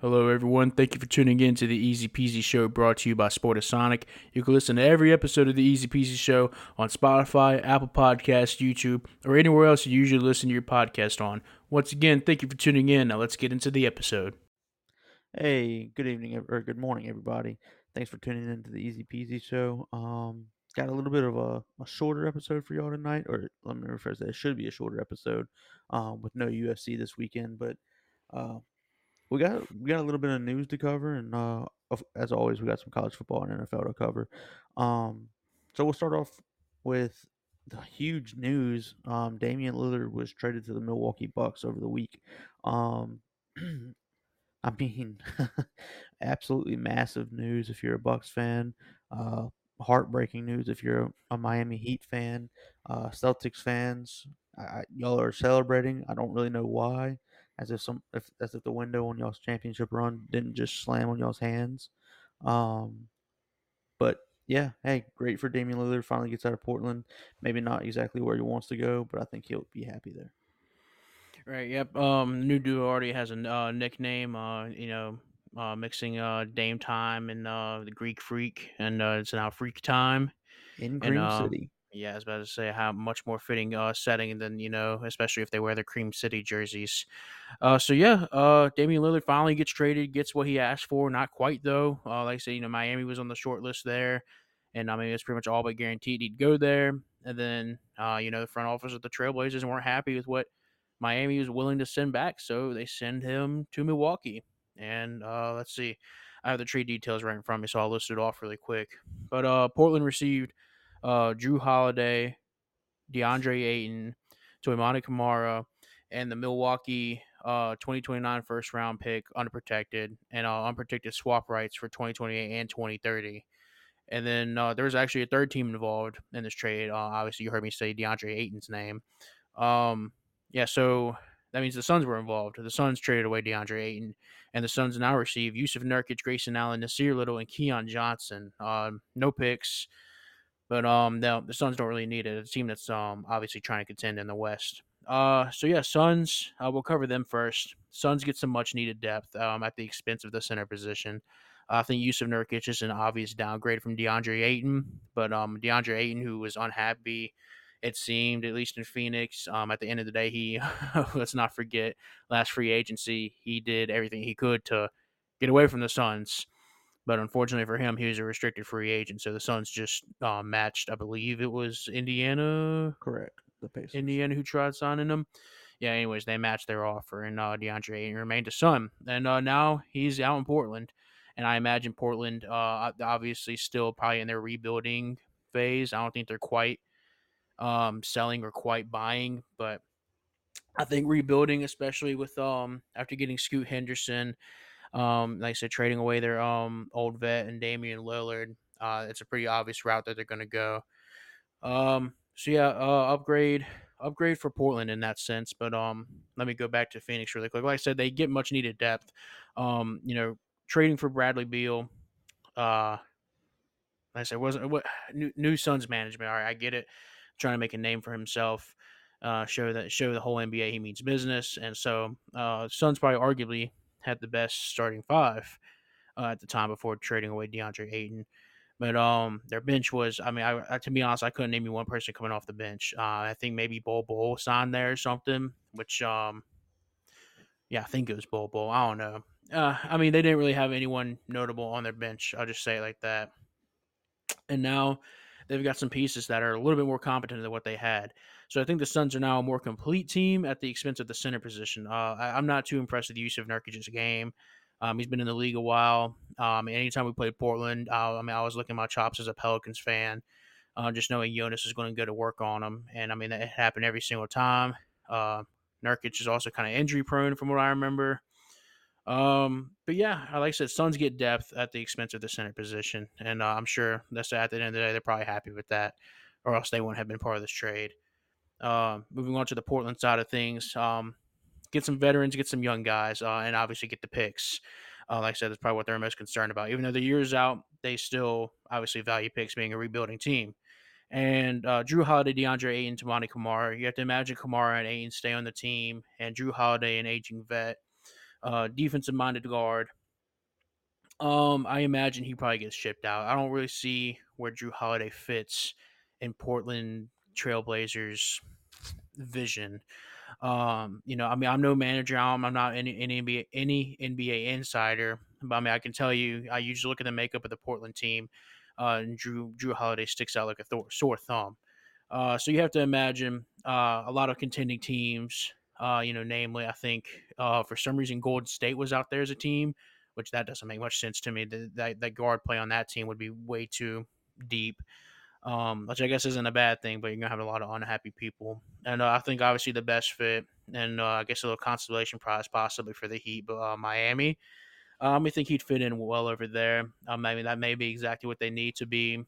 Hello, everyone. Thank you for tuning in to the Easy Peasy Show brought to you by Sportasonic. You can listen to every episode of the Easy Peasy Show on Spotify, Apple Podcasts, YouTube, or anywhere else you usually listen to your podcast on. Once again, thank you for tuning in. Now let's get into the episode. Hey, good evening or good morning, everybody. Thanks for tuning in to the Easy Peasy Show. Um, got a little bit of a, a shorter episode for y'all tonight, or let me rephrase that. It should be a shorter episode, um, with no UFC this weekend, but uh, we got we got a little bit of news to cover, and uh, as always, we got some college football and NFL to cover. Um, so we'll start off with the huge news. Um, Damian Lillard was traded to the Milwaukee Bucks over the week. Um, I mean, absolutely massive news if you're a Bucks fan. Uh, heartbreaking news if you're a, Miami Heat fan. Uh, Celtics fans, I, y'all are celebrating. I don't really know why, as if some, if, as if the window on y'all's championship run didn't just slam on y'all's hands. Um, but yeah, hey, great for Damian Lillard. Finally gets out of Portland. Maybe not exactly where he wants to go, but I think he'll be happy there. Right. Yep. Um, new duo already has a uh, nickname. Uh, you know, uh, mixing uh Dame Time and uh the Greek Freak, and uh, it's now Freak Time. In And Cream uh, City, yeah, I was about to say how much more fitting uh setting than you know, especially if they wear their Cream City jerseys. Uh, so yeah, uh, Damian Lillard finally gets traded, gets what he asked for. Not quite though. Uh, like I said, you know, Miami was on the short list there, and I mean it's pretty much all but guaranteed he'd go there. And then, uh, you know, the front office of the Trailblazers weren't happy with what Miami was willing to send back, so they send him to Milwaukee. And uh, let's see, I have the trade details right in front of me, so I'll list it off really quick. But uh, Portland received uh, Jrue Holiday, DeAndre Ayton, Toumani Camara, and the Milwaukee uh, 2029 first round pick, unprotected, and uh, unprotected swap rights for 2028 and 2030. And then uh, there was actually a third team involved in this trade. Uh, obviously, you heard me say DeAndre Ayton's name. Um, yeah, so that means the Suns were involved. The Suns traded away DeAndre Ayton, and the Suns now receive Jusuf Nurkic, Grayson Allen, Nassir Little, and Keon Johnson. Um, no picks, but um, no, the Suns don't really need it. It's a team that's um obviously trying to contend in the West. Uh, so yeah, Suns. Uh, we'll cover them first. Suns get some much needed depth um at the expense of the center position. I think Jusuf Nurkic is an obvious downgrade from DeAndre Ayton, but um, DeAndre Ayton, who was unhappy, it seemed at least in Phoenix. Um, at the end of the day, he let's not forget last free agency, he did everything he could to get away from the Suns. But unfortunately for him, he was a restricted free agent, so the Suns just uh, matched. I believe it was Indiana, correct. The Pacers. Indiana who tried signing him. Yeah, anyways, they matched their offer, and uh, DeAndre Ayton remained a Sun. And uh, now he's out in Portland, and I imagine Portland, uh, obviously, still probably in their rebuilding phase. I don't think they're quite um, selling or quite buying, but I think rebuilding, especially with um after getting Scoot Henderson, um, like I said, trading away their um old vet and Damian Lillard, uh, it's a pretty obvious route that they're going to go. Um, so yeah, uh, upgrade, upgrade for Portland in that sense. But um, let me go back to Phoenix really quick. Like I said, they get much needed depth. Um, you know, trading for Bradley Beal, uh, like I said, wasn't what new, new Suns management. All right, I get it. Trying to make a name for himself, uh, show that show the whole NBA he means business, and so uh, Suns probably arguably had the best starting five uh, at the time before trading away DeAndre Ayton. But um, their bench was, I mean, I, I, to be honest, I couldn't name you one person coming off the bench. Uh, I think maybe Bol Bol signed there or something, which, um, yeah, I think it was Bol Bol. I don't know. Uh, I mean, they didn't really have anyone notable on their bench. I'll just say it like that. And now they've got some pieces that are a little bit more competent than what they had. So I think the Suns are now a more complete team at the expense of the center position. Uh, I, am not too impressed with the Jusuf Nurkic's game. Um, he's been in the league a while. Um, anytime we played Portland, uh, I mean, I was looking my chops as a Pelicans fan, uh, just knowing Jonas is going to go to work on him. And I mean, that happened every single time. Uh, Nurkic is also kind of injury prone from what I remember. Um, but yeah, I like I said, Suns get depth at the expense of the center position, and uh, I'm sure that's at the end of the day they're probably happy with that, or else they wouldn't have been part of this trade. Uh, moving on to the Portland side of things, um, get some veterans, get some young guys, uh, and obviously get the picks. Uh, like I said, that's probably what they're most concerned about. Even though the year's out, they still obviously value picks being a rebuilding team. And uh, Jrue Holiday, DeAndre Ayton, Toumani Camara. You have to imagine Camara and Ayton stay on the team, and Jrue Holiday, an aging vet, uh, defensive minded guard. Um, I imagine he probably gets shipped out. I don't really see where Jrue Holiday fits in Portland Trailblazers vision. Um, you know, I mean, I'm no manager. I'm, I'm not any, any NBA any NBA insider, but I mean, I can tell you, I usually look at the makeup of the Portland team, uh, and Jrue Jrue Holiday sticks out like a sore thumb. Uh, so you have to imagine uh, a lot of contending teams. Uh, you know, namely, I think uh, for some reason Golden State was out there as a team, which that doesn't make much sense to me. That, that guard play on that team would be way too deep um, which I guess isn't a bad thing, but you're gonna have a lot of unhappy people. And uh, I think obviously the best fit, and uh, I guess a little consolation prize possibly for the Heat, but uh, Miami. Um, I think he'd fit in well over there. Um, I mean that may be exactly what they need to be.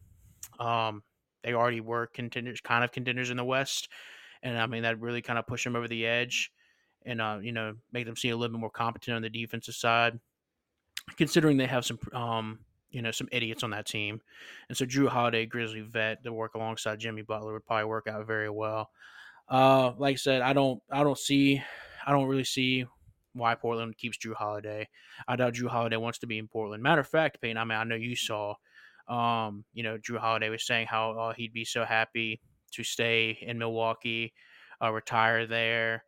Um, they already were contenders, kind of contenders in the West, and I mean that really kind of push them over the edge, and uh, you know make them seem a little bit more competent on the defensive side. Considering they have some um, you know, some idiots on that team. And so Jrue Holiday, Grizzly vet, to work alongside Jimmy Butler would probably work out very well. Uh, like I said, I don't, I don't see, I don't really see why Portland keeps Jrue Holiday. I doubt Jrue Holiday wants to be in Portland. Matter of fact, Payne, I mean, I know you saw, um, you know, Jrue Holiday was saying how uh, he'd be so happy to stay in Milwaukee, uh, retire there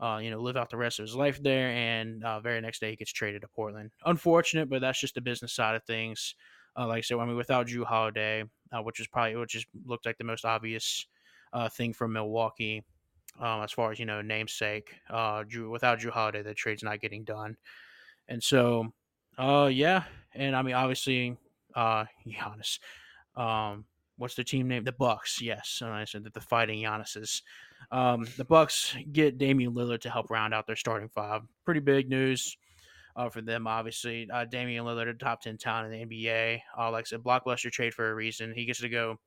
uh, you know, live out the rest of his life there. And uh, very next day, he gets traded to Portland. Unfortunate, but that's just the business side of things. Uh, like I said, I mean, without Jrue Holiday, uh, which is probably which just looked like the most obvious uh, thing from Milwaukee, um, as far as you know, namesake. Uh, Jrue without Jrue Holiday, the trade's not getting done. And so, yeah, and I mean, obviously, uh, Giannis. Um, what's the team name? The Bucks. Yes, and I said that the Fighting Giannis's. Um, the Bucks get Damian Lillard to help round out their starting five. Pretty big news uh, for them, obviously. Uh, Damian Lillard, top ten talent in the NBA. Uh, like I said, blockbuster trade for a reason. He gets to go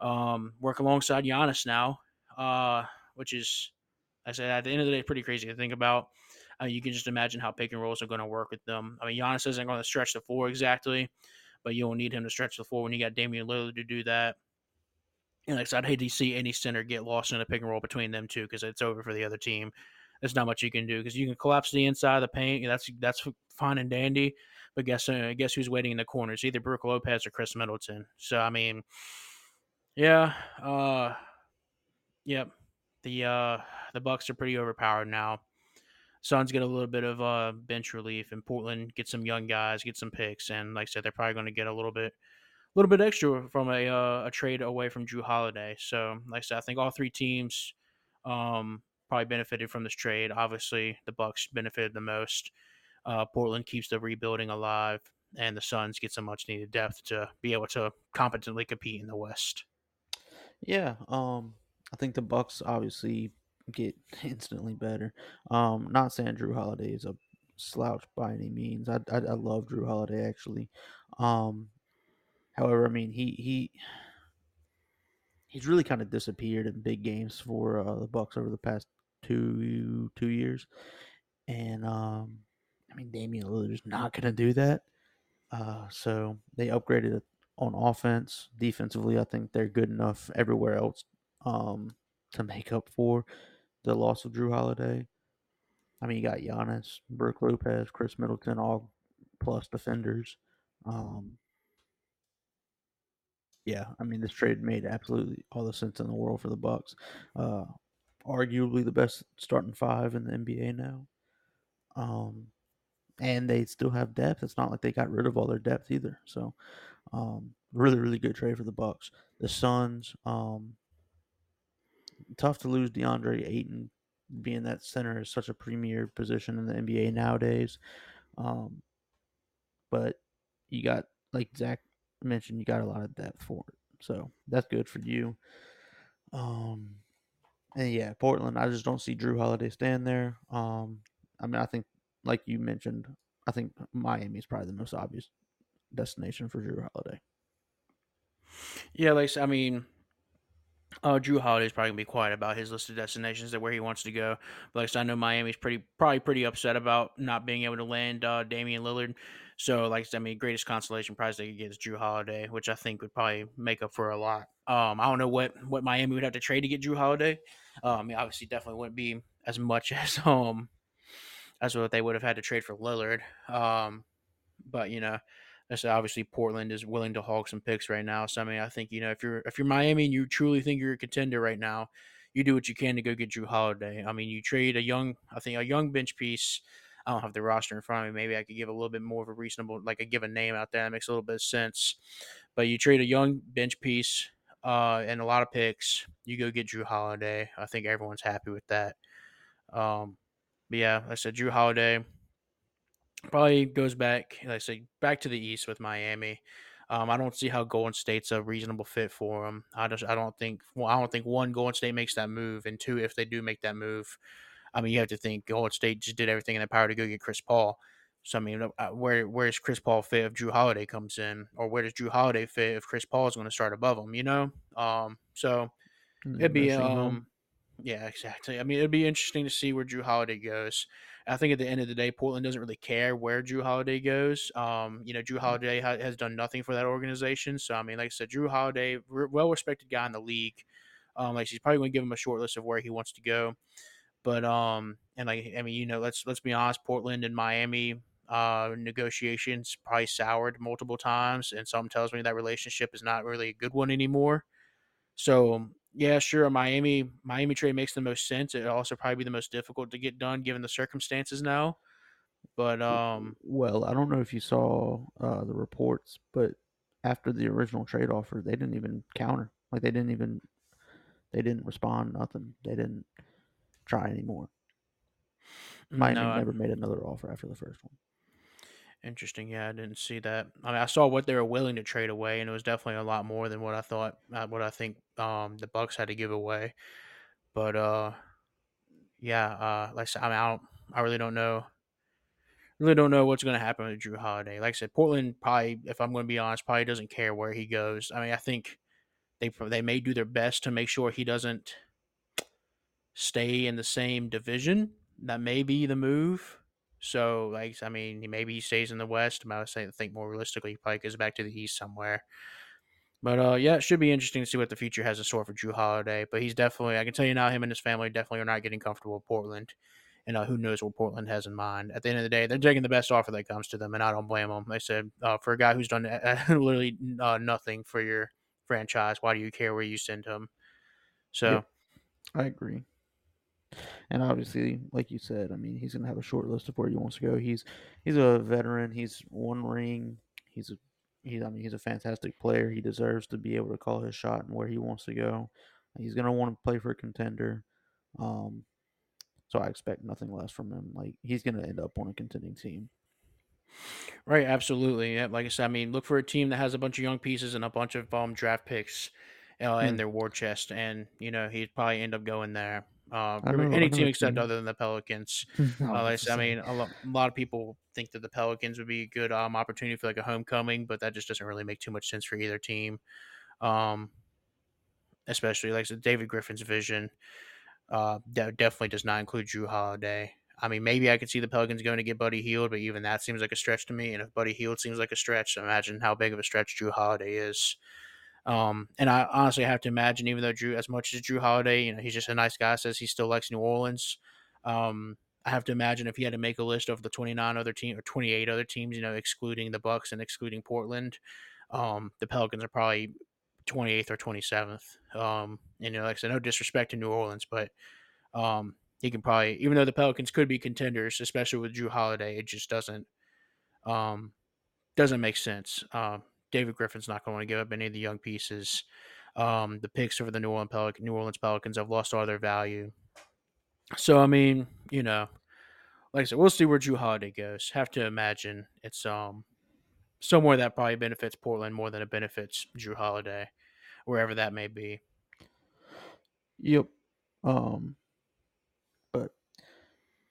um, work alongside Giannis now, uh, which is, I said, at the end of the day, pretty crazy to think about. Uh, you can just imagine how pick and rolls are going to work with them. I mean, Giannis isn't going to stretch the floor exactly, but you don't need him to stretch the floor when you got Damian Lillard to do that. And like I said, I'd hate to see any center get lost in a pick and roll between them two because it's over for the other team. There's not much you can do because you can collapse the inside of the paint. That's that's fine and dandy. But guess uh, guess who's waiting in the corners? Either Brook Lopez or Khris Middleton. So I mean, yeah, uh, yep. The uh, the Bucks are pretty overpowered now. Suns get a little bit of uh, bench relief, and Portland get some young guys, get some picks, and like I said, they're probably going to get a little bit little bit extra from a uh, a trade away from Jrue Holiday. So, like I said, I think all three teams um, probably benefited from this trade. Obviously, the Bucks benefited the most. Uh, Portland keeps the rebuilding alive, and the Suns get some much needed depth to be able to competently compete in the West. Yeah, um, I think the Bucks obviously get instantly better. Um, not saying Jrue Holiday is a slouch by any means. I I, I love Jrue Holiday actually. Um, However, I mean he he he's really kind of disappeared in big games for uh, the Bucks over the past two two years, and um, I mean Damian Lillard is not going to do that. Uh, so they upgraded on offense, defensively. I think they're good enough everywhere else um, to make up for the loss of Jrue Holiday. I mean, you got Giannis, Brook Lopez, Khris Middleton, all plus defenders. Um, yeah, I mean this trade made absolutely all the sense in the world for the Bucks. Uh, arguably the best starting five in the NBA now. Um, and they still have depth. It's not like they got rid of all their depth either. So, um, really, really good trade for the Bucks. The Suns, um, tough to lose DeAndre Ayton, being that center is such a premier position in the NBA nowadays. Um, but you got like Zach mentioned, you got a lot of depth for it. So that's good for you. Um, and yeah, Portland, I just don't see Jrue Holiday staying there. Um, I mean, I think, like you mentioned, I think Miami is probably the most obvious destination for Jrue Holiday. Yeah, like I mean, uh, Jrue Holiday is probably gonna be quiet about his list of destinations that where he wants to go. But like I, I know Miami's pretty probably pretty upset about not being able to land uh, Damian Lillard. So like I mean, greatest consolation prize they could get is Jrue Holiday, which I think would probably make up for a lot. Um, I don't know what what Miami would have to trade to get Jrue Holiday. Um, obviously, definitely wouldn't be as much as um as what they would have had to trade for Lillard. Um, but you know, that's obviously Portland is willing to hog some picks right now. So I mean, I think you know if you're if you're Miami and you truly think you're a contender right now, you do what you can to go get Jrue Holiday. I mean, you trade a young, I think a young bench piece. I don't have the roster in front of me. Maybe I could give a little bit more of a reasonable, like I give a name out there that makes a little bit of sense. But you trade a young bench piece uh, and a lot of picks. You go get Jrue Holiday. I think everyone's happy with that. Um, but yeah, like I said Jrue Holiday probably goes back, like I say, back to the East with Miami. Um, I don't see how Golden State's a reasonable fit for him. I just I don't think well I don't think one Golden State makes that move, and two if they do make that move, I mean you have to think Golden State just did everything in their power to go get Chris Paul. So I mean, uh, where where's Chris Paul fit if Jrue Holiday comes in, or where does Jrue Holiday fit if Chris Paul is going to start above him? You know, um, so it'd be um, yeah, exactly. I mean, it'd be interesting to see where Jrue Holiday goes. I think at the end of the day, Portland doesn't really care where Jrue Holiday goes. Um, you know, Drew mm. Holiday ha- has done nothing for that organization. So, I mean, like I said, Jrue Holiday, re- well respected guy in the league. Um, like he's probably going to give him a short list of where he wants to go. But um, and like I mean, you know, let's let's be honest, Portland and Miami uh, negotiations probably soured multiple times, and something tells me that relationship is not really a good one anymore. So yeah, sure. Miami Miami trade makes the most sense. It also probably be the most difficult to get done given the circumstances now. But um, well, I don't know if you saw uh, the reports, but after the original trade offer, they didn't even counter. Like they didn't even they didn't respond. Nothing. They didn't try anymore. Miami no, never made another offer after the first one. Interesting. Yeah, I didn't see that. I mean, I saw what they were willing to trade away, and it was definitely a lot more than what I thought. Uh, what I think um, the Bucks had to give away. But uh, yeah, uh, like I said, I mean, I, I really don't know. Really don't know what's going to happen with Jrue Holiday. Like I said, Portland probably, if I'm going to be honest, probably doesn't care where he goes. I mean, I think they they may do their best to make sure he doesn't stay in the same division. That may be the move so, like, I mean, maybe he stays in the West. I would say, I think more realistically, he probably goes back to the East somewhere. But uh, yeah, it should be interesting to see what the future has in store for Jrue Holiday. But he's definitely, I can tell you now, him and his family definitely are not getting comfortable with Portland. And uh, who knows what Portland has in mind. At the end of the day, they're taking the best offer that comes to them, and I don't blame them. They said, uh, for a guy who's done uh, literally uh, nothing for your franchise, why do you care where you send him? So, yep. I agree. And obviously, like you said, I mean, he's going to have a short list of where he wants to go. He's he's a veteran. He's one ring. He's a he's I mean he's a fantastic player. He deserves to be able to call his shot and where he wants to go. He's going to want to play for a contender. Um, so I expect nothing less from him. Like he's going to end up on a contending team. Right, absolutely. Yeah, like I said, I mean, look for a team that has a bunch of young pieces and a bunch of um, draft picks uh, in hmm. their war chest, and you know he'd probably end up going there. Uh, any team except other than the Pelicans. uh, like, I mean, a lot, a lot, of people think that the Pelicans would be a good um, opportunity for like a homecoming, but that just doesn't really make too much sense for either team. Um, especially like so David Griffin's vision. Uh, that definitely does not include Jrue Holiday. I mean, maybe I could see the Pelicans going to get Buddy Hield, but even that seems like a stretch to me. And if Buddy Hield seems like a stretch, imagine how big of a stretch Jrue Holiday is. Um, and I honestly have to imagine, even though Drew, as much as Jrue Holiday, you know, he's just a nice guy, says he still likes New Orleans. Um, I have to imagine if he had to make a list of the 29 other teams or 28 other teams, you know, excluding the Bucks and excluding Portland, um, the Pelicans are probably 28th or 27th. Um, and, you know, like I said, no disrespect to New Orleans, but um, he can probably, even though the Pelicans could be contenders, especially with Jrue Holiday, it just doesn't um, doesn't make sense. Um, David Griffin's not going to give up any of the young pieces. Um, the picks for the New Orleans, Pelic- New Orleans Pelicans have lost all their value. So I mean, you know, like I said, we'll see where Jrue Holiday goes. Have to imagine it's um somewhere that probably benefits Portland more than it benefits Jrue Holiday, wherever that may be. Yep. Um, but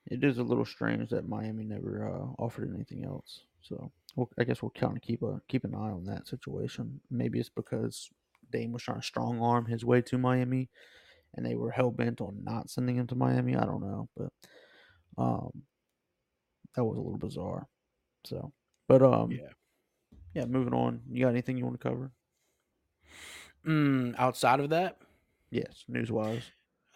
it is a little strange that Miami never uh, offered anything else. So well, I guess we'll kind of keep a keep an eye on that situation. Maybe it's because Dame was trying to strong arm his way to Miami, and they were hell bent on not sending him to Miami. I don't know, but um, that was a little bizarre. So, but um, yeah, yeah. Moving on. You got anything you want to cover? Mm, outside of that, yes, news wise.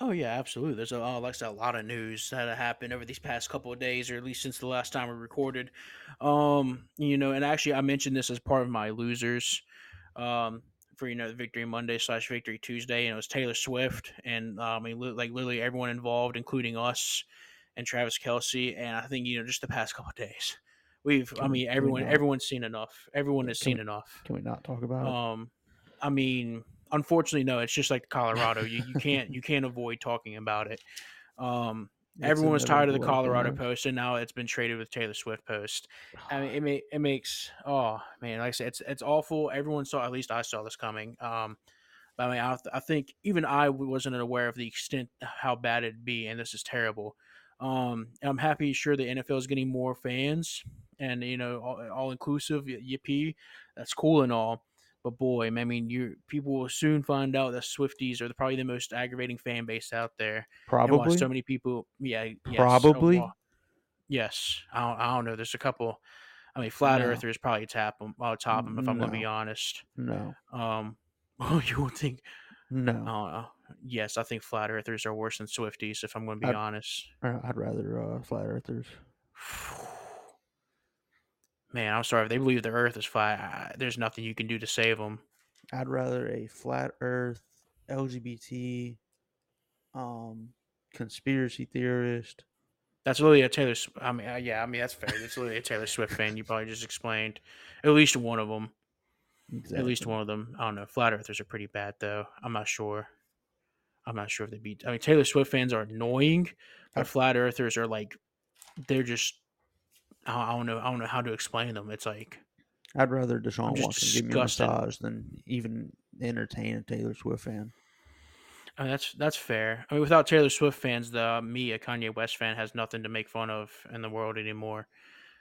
Oh yeah, absolutely. There's a uh, like I said, a lot of news that happened over these past couple of days, or at least since the last time we recorded. Um, you know, and actually, I mentioned this as part of my losers. Um, for you know the Victory Monday slash Victory Tuesday, and it was Taylor Swift, and uh, I mean, like literally everyone involved, including us and Travis Kelce, and I think you know just the past couple of days, we've. Can I mean, we everyone, everyone's seen enough. Everyone has seen we- enough. Can we not talk about it? Um, I mean, unfortunately, no. It's just like Colorado. You you can't you can't avoid talking about it. Um, everyone was tired of the Colorado post, and now it's been traded with Taylor Swift post. I mean, it ma- it makes oh man, like I said, it's it's awful. Everyone saw, at least I saw this coming. Um, but I mean, I, I think even I wasn't aware of the extent how bad it'd be, and this is terrible. Um, I'm happy, sure, the NFL is getting more fans, and you know, all, all inclusive, yippee, that's cool and all. But boy, I mean, you people will soon find out that Swifties are probably the most aggravating fan base out there Probably. so many people yeah yes, uh, Probably? yes I don't, I don't know there's a couple i mean flat No. earthers probably tap them i'll top them if i'm gonna be honest no. um you would think No. uh, yes i think flat earthers are worse than swifties if i'm gonna be I'd- honest Uh, I'd rather uh, flat earthers. man i'm sorry if they believe the earth is flat I, there's nothing you can do to save them I'd rather a flat Earth LGBT um conspiracy theorist. that's really a taylor i mean uh, yeah i mean that's fair that's literally a taylor swift fan you probably just explained at least one of them Exactly. At least one of them. I don't know. Flat Earthers are pretty bad though. I'm not sure. I'm not sure if they beat. I mean, Taylor Swift fans are annoying, but I- Flat Earthers are like, they're just. I I don't know. I don't know how to explain them. It's like I'd rather Deshaun just Watson give me a massage than even entertain a Taylor Swift fan. I mean, that's that's fair. I mean, without Taylor Swift fans, the me, a Kanye West fan, has nothing to make fun of in the world anymore.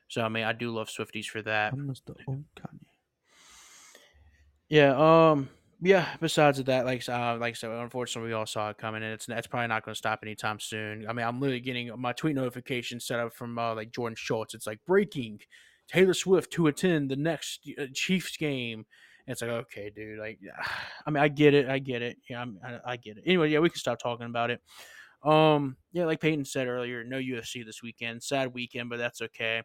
So I mean, I do love Swifties for that. I'm Mr. Oh, Kanye. Yeah. Um. Yeah. Besides that, like uh, like I said, unfortunately, we all saw it coming, and it's that's probably not going to stop anytime soon. I mean, I'm literally getting my tweet notifications set up from uh, like Jordan Schultz. It's like breaking: Taylor Swift to attend the next uh, Chiefs game. And it's like, okay, dude. Like, I mean, I get it. I get it. Yeah, I, I get it. Anyway, yeah, we can stop talking about it. Um, yeah, like Peyton said earlier, no UFC this weekend. Sad weekend, but that's okay.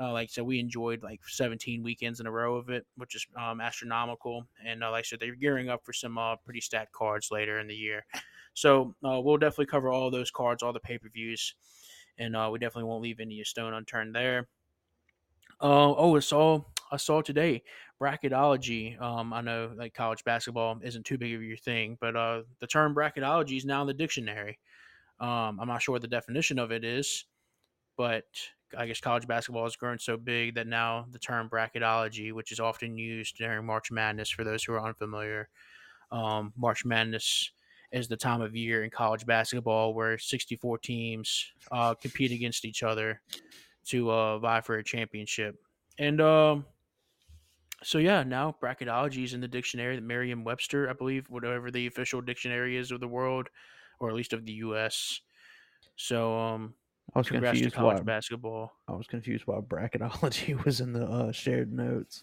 Uh, like I said, we enjoyed like 17 weekends in a row of it, which is um, astronomical. And uh, like I said, they're gearing up for some uh, pretty stacked cards later in the year. So uh, we'll definitely cover all those cards, all the pay per views, and uh, we definitely won't leave any stone unturned there. Uh, oh, I saw I saw today bracketology. Um, I know like college basketball isn't too big of your thing, but uh, the term bracketology is now in the dictionary. Um, I'm not sure what the definition of it is, but I guess college basketball has grown so big that now the term bracketology, which is often used during March Madness, for those who are unfamiliar, um, March Madness is the time of year in college basketball where 64 teams uh, compete against each other to uh, vie for a championship. And um, so, yeah, now bracketology is in the dictionary, the Merriam Webster, I believe, whatever the official dictionary is of the world, or at least of the U.S. So, um, I was congrats to confused college why basketball. I was confused why bracketology was in the uh, shared notes.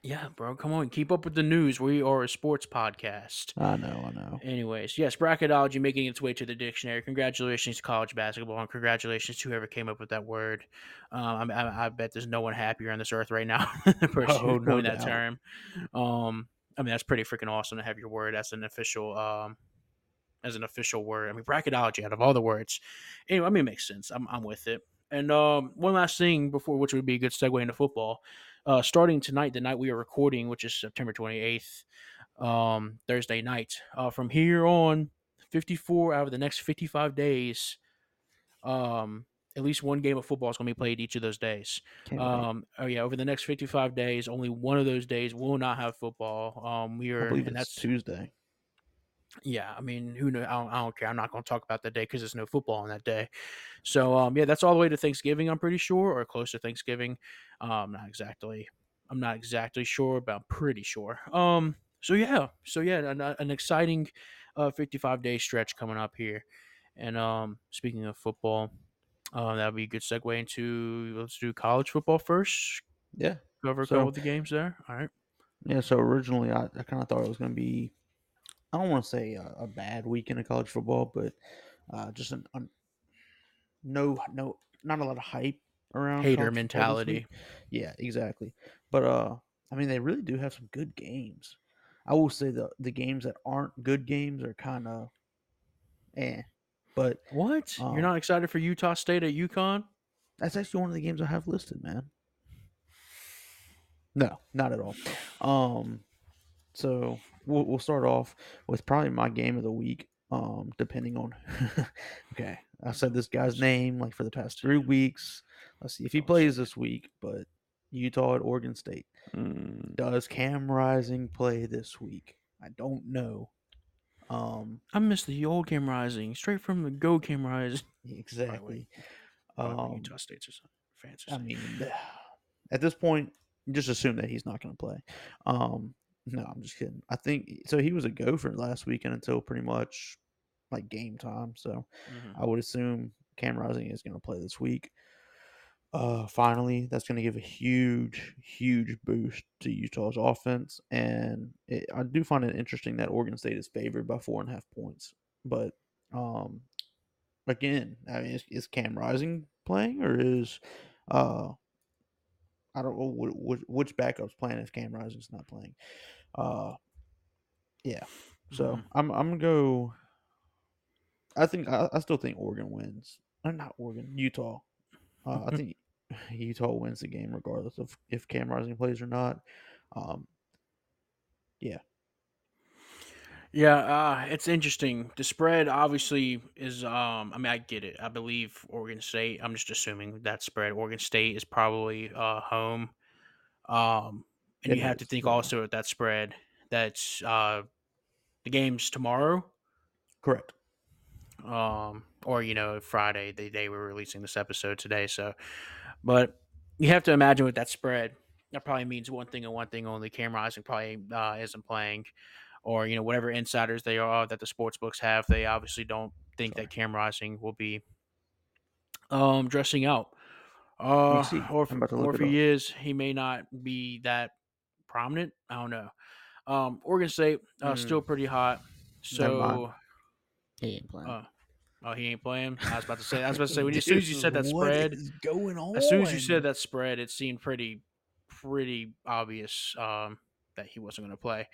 Yeah, bro, come on, keep up with the news. We are a sports podcast. I know, I know. Anyways, yes, bracketology making its way to the dictionary. Congratulations to college basketball, and congratulations to whoever came up with that word. Um, I, I, I bet there's no one happier on this earth right now than the person Oh, who no coined that term. Um, I mean, that's pretty freaking awesome to have your word as an official, um, as an official word. I mean, bracketology out of all the words. Anyway, I mean, it makes sense. I'm, I'm with it. And um, one last thing before, which would be a good segue into football. Uh, starting tonight, the night we are recording, which is September 28th, um, Thursday night. Uh, from here on, 54 out of the next 55 days, um, at least one game of football is going to be played each of those days. Um, oh yeah, over the next 55 days, only one of those days will not have football. Um, we I are, believe and that's Tuesday. Yeah, I mean, who knows? I don't, I don't care. I'm not going to talk about that day because there's no football on that day. So, um, yeah, that's all the way to Thanksgiving. I'm pretty sure, or close to Thanksgiving. Um, not exactly. I'm not exactly sure, but I'm pretty sure. Um, so yeah, so yeah, an, an exciting, uh, 55 day stretch coming up here. And um, speaking of football, uh, that would be a good segue into let's do college football first. Yeah. Cover a So- couple of the games there. All right. Yeah, so originally I, I kind of thought it was going to be I don't want to say a, a, bad weekend of college football, but uh, just an, an no no not a lot of hype around hater mentality. Yeah, exactly. But uh, I mean, they really do have some good games. I will say the the games that aren't good games are kind of eh. But what? Um, You're not excited for Utah State at UConn? That's actually one of the games I have listed, man. No, not at all. Um, so we'll, we'll start off with probably my game of the week. Um, depending on, okay, I said this guy's name like for the past three weeks. Let's see if he plays this week. But Utah at Oregon State. Mm. Does Cam Rising play this week? I don't know. Um, I miss the old Cam Rising, straight from the Go Cam Rising. Exactly. Um, Utah State's or something. I mean, at this point, just assume that he's not going to play. Um, no, I'm just kidding. I think so. He was a gopher last weekend until pretty much like game time. So mm-hmm. I would assume Cam Rising is going to play this week. Uh, finally, that's going to give a huge, huge boost to Utah's offense. And it, I do find it interesting that Oregon State is favored by four and a half points. But um, again, I mean, is, is Cam Rising playing or is uh, I don't know which, which backup's playing if Cam Rising's not playing. Uh, yeah. So mm-hmm. I'm I'm gonna go. I think I, I still think Oregon wins. I'm not Oregon, Utah. Uh, I think Utah wins the game regardless of if Cam Rising plays or not. Um, yeah. Yeah, uh, it's interesting. The spread obviously is. Um, I mean, I get it. I believe Oregon State. I'm just assuming that spread. Oregon State is probably uh, home. Um, and you have to think also at that spread that's uh, the game's tomorrow. Correct. Um, or you know, Friday. the day we're releasing this episode today, so but you have to imagine with that spread, that probably means one thing and one thing only. Cam Rising probably uh, isn't playing, or you know whatever insiders they are that the sports books have. They obviously don't think Sorry. that Cam Rising will be um, dressing out. Uh, or if, or if he is, he may not be that prominent. I don't know. Um, Oregon State uh, mm. still pretty hot. So he ain't playing. Uh, Oh, he ain't playing. I was about to say. I was about to say. When, as soon as you said that spread, going on? As soon as you said that spread, it seemed pretty, pretty obvious um, that he wasn't going to play.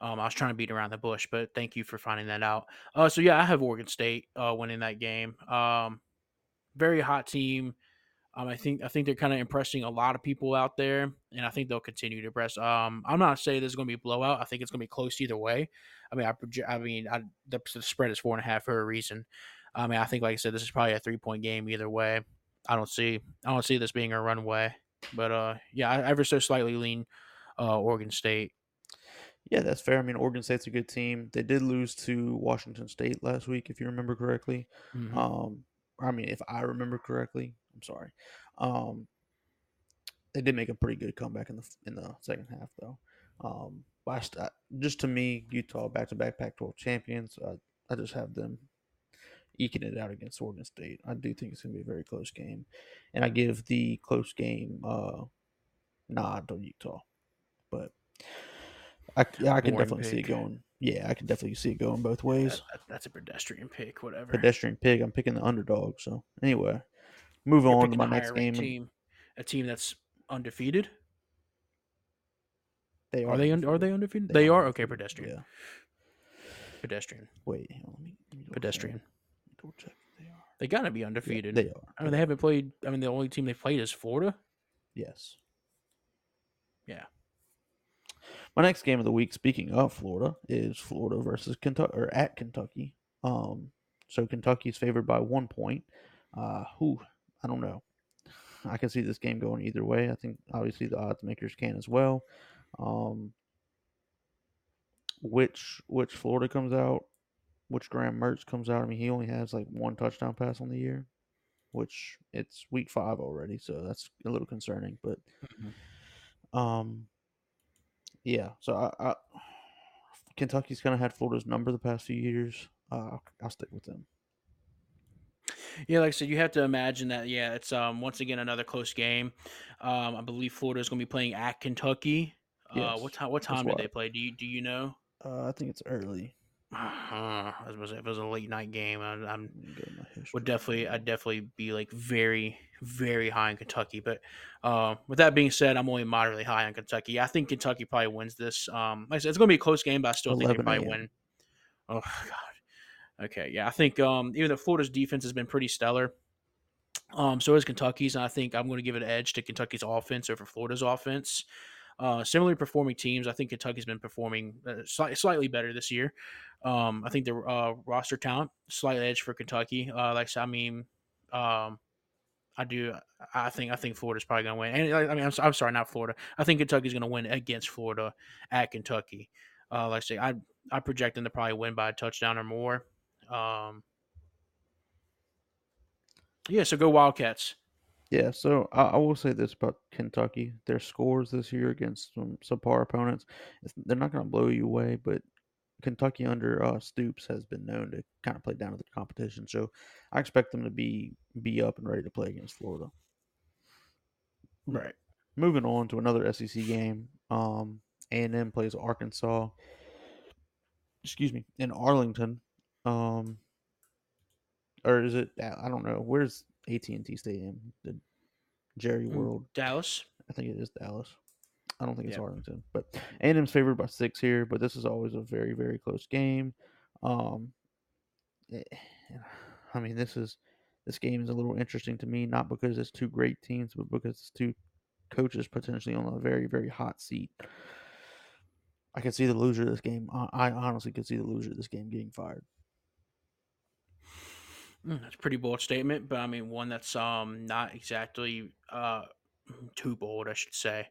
Um, I was trying to beat around the bush, but thank you for finding that out. Uh, so yeah, I have Oregon State uh, winning that game. Um, very hot team. Um, I think I think they're kind of impressing a lot of people out there, and I think they'll continue to impress. Um, I'm not saying this is going to be a blowout. I think it's going to be close either way. I mean, I, I mean, I, the, the spread is four and a half for a reason. I mean, I think, like I said, this is probably a three point game either way. I don't see, I don't see this being a runway. But uh, yeah, I ever so slightly lean uh, Oregon State. Yeah, that's fair. I mean, Oregon State's a good team. They did lose to Washington State last week, if you remember correctly. Mm-hmm. Um, I mean, if I remember correctly, I'm sorry. Um, they did make a pretty good comeback in the in the second half, though. Um, but I, just to me, Utah back to back Pac-12 champions. Uh, I just have them eking it out against Oregon State. I do think it's going to be a very close game, and I give the close game uh, nod to Utah. But I, I can definitely pick. see it going. Yeah, I can definitely see it going both ways. Yeah, that's a pedestrian pick, whatever. Pedestrian pick. I'm picking the underdog. So anyway, move on to my next game. Team, a team that's undefeated. They are. Are they? Un- are they undefeated? They, they are. Okay, pedestrian. Yeah. Pedestrian. Wait, pedestrian check. They are. They gotta be undefeated. Yeah, they are. I mean, they haven't played. I mean, the only team they played is Florida. Yes. Yeah. My next game of the week, speaking of Florida, is Florida versus Kentucky or at Kentucky. Um, so Kentucky's favored by one point. Uh, who I don't know. I can see this game going either way. I think obviously the odds makers can as well. Um, which which Florida comes out which Graham Mertz comes out. I mean, he only has like one touchdown pass on the year, which it's week five already, so that's a little concerning. But, mm-hmm. um, yeah. So I, I Kentucky's kind of had Florida's number the past few years. Uh, I'll stick with them. Yeah, like I said, you have to imagine that. Yeah, it's um once again another close game. Um, I believe Florida is going to be playing at Kentucky. Uh, what time? What time did they play? Do you do you know? Uh, I think it's early. Uh, I was if it was a late night game, I, I'm Let me go to my history. would definitely I'd definitely be like very very high in Kentucky. But uh, with that being said, I'm only moderately high on Kentucky. I think Kentucky probably wins this. Um, like I said, it's going to be a close game, but I still think they 11 probably win. Oh God. Okay, yeah, I think um, even though Florida's defense has been pretty stellar, um, so is Kentucky's, and I think I'm going to give an edge to Kentucky's offense over Florida's offense. Uh, similarly performing teams, I think Kentucky's been performing uh, sli- slightly better this year. Um, I think the uh, roster talent slight edge for Kentucky. Uh, like I mean, um, I do. I think I think Florida's probably going to win. And I mean, I'm, I'm sorry, not Florida. I think Kentucky's going to win against Florida at Kentucky. Uh, like I say, I I project them to probably win by a touchdown or more. Um, yeah, so go Wildcats. Yeah, so I, I will say this about Kentucky: their scores this year against some subpar opponents, they're not going to blow you away, but Kentucky under uh, Stoops has been known to kind of play down to the competition. So I expect them to be be up and ready to play against Florida. Right. Moving on to another SEC game, um, A&M plays Arkansas. Excuse me, in Arlington, um, or is it? I don't know. Where's AT and T Stadium? The Jerry World. Dallas. I think it is Dallas. I don't think it's Yep. Arlington, but A&M's favored by six here. But this is always a very very close game. Um, eh, I mean, this is this game is a little interesting to me, not because it's two great teams, but because it's two coaches potentially on a very very hot seat. I could see the loser of this game. I, I honestly could see the loser of this game getting fired. Mm, That's a pretty bold statement, but I mean one that's um not exactly uh too bold, I should say.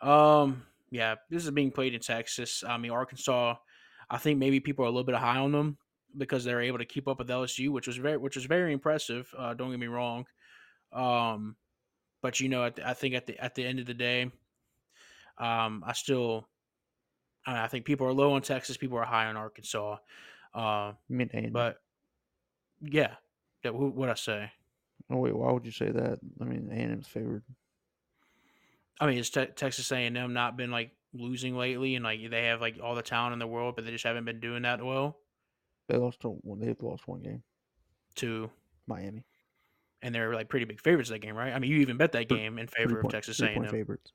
Um, yeah, this is being played in Texas. I mean Arkansas. I think maybe people are a little bit high on them because they're able to keep up with LSU, which was very which was very impressive. Uh, don't get me wrong. Um, but you know, at the, I think at the at the end of the day, um, I still I I think people are low on Texas, people are high on Arkansas. Uh, I mean, but yeah, yeah, what I say. oh wait, why would you say that? I mean, A&M's favored. I mean, has te- Texas A&M not been like losing lately, and like they have like all the talent in the world, but they just haven't been doing that well. They lost to one. They've lost one game. To Miami. and they're like pretty big favorites that game, right? I mean, you even bet that game in favor of Texas A&M. favorites.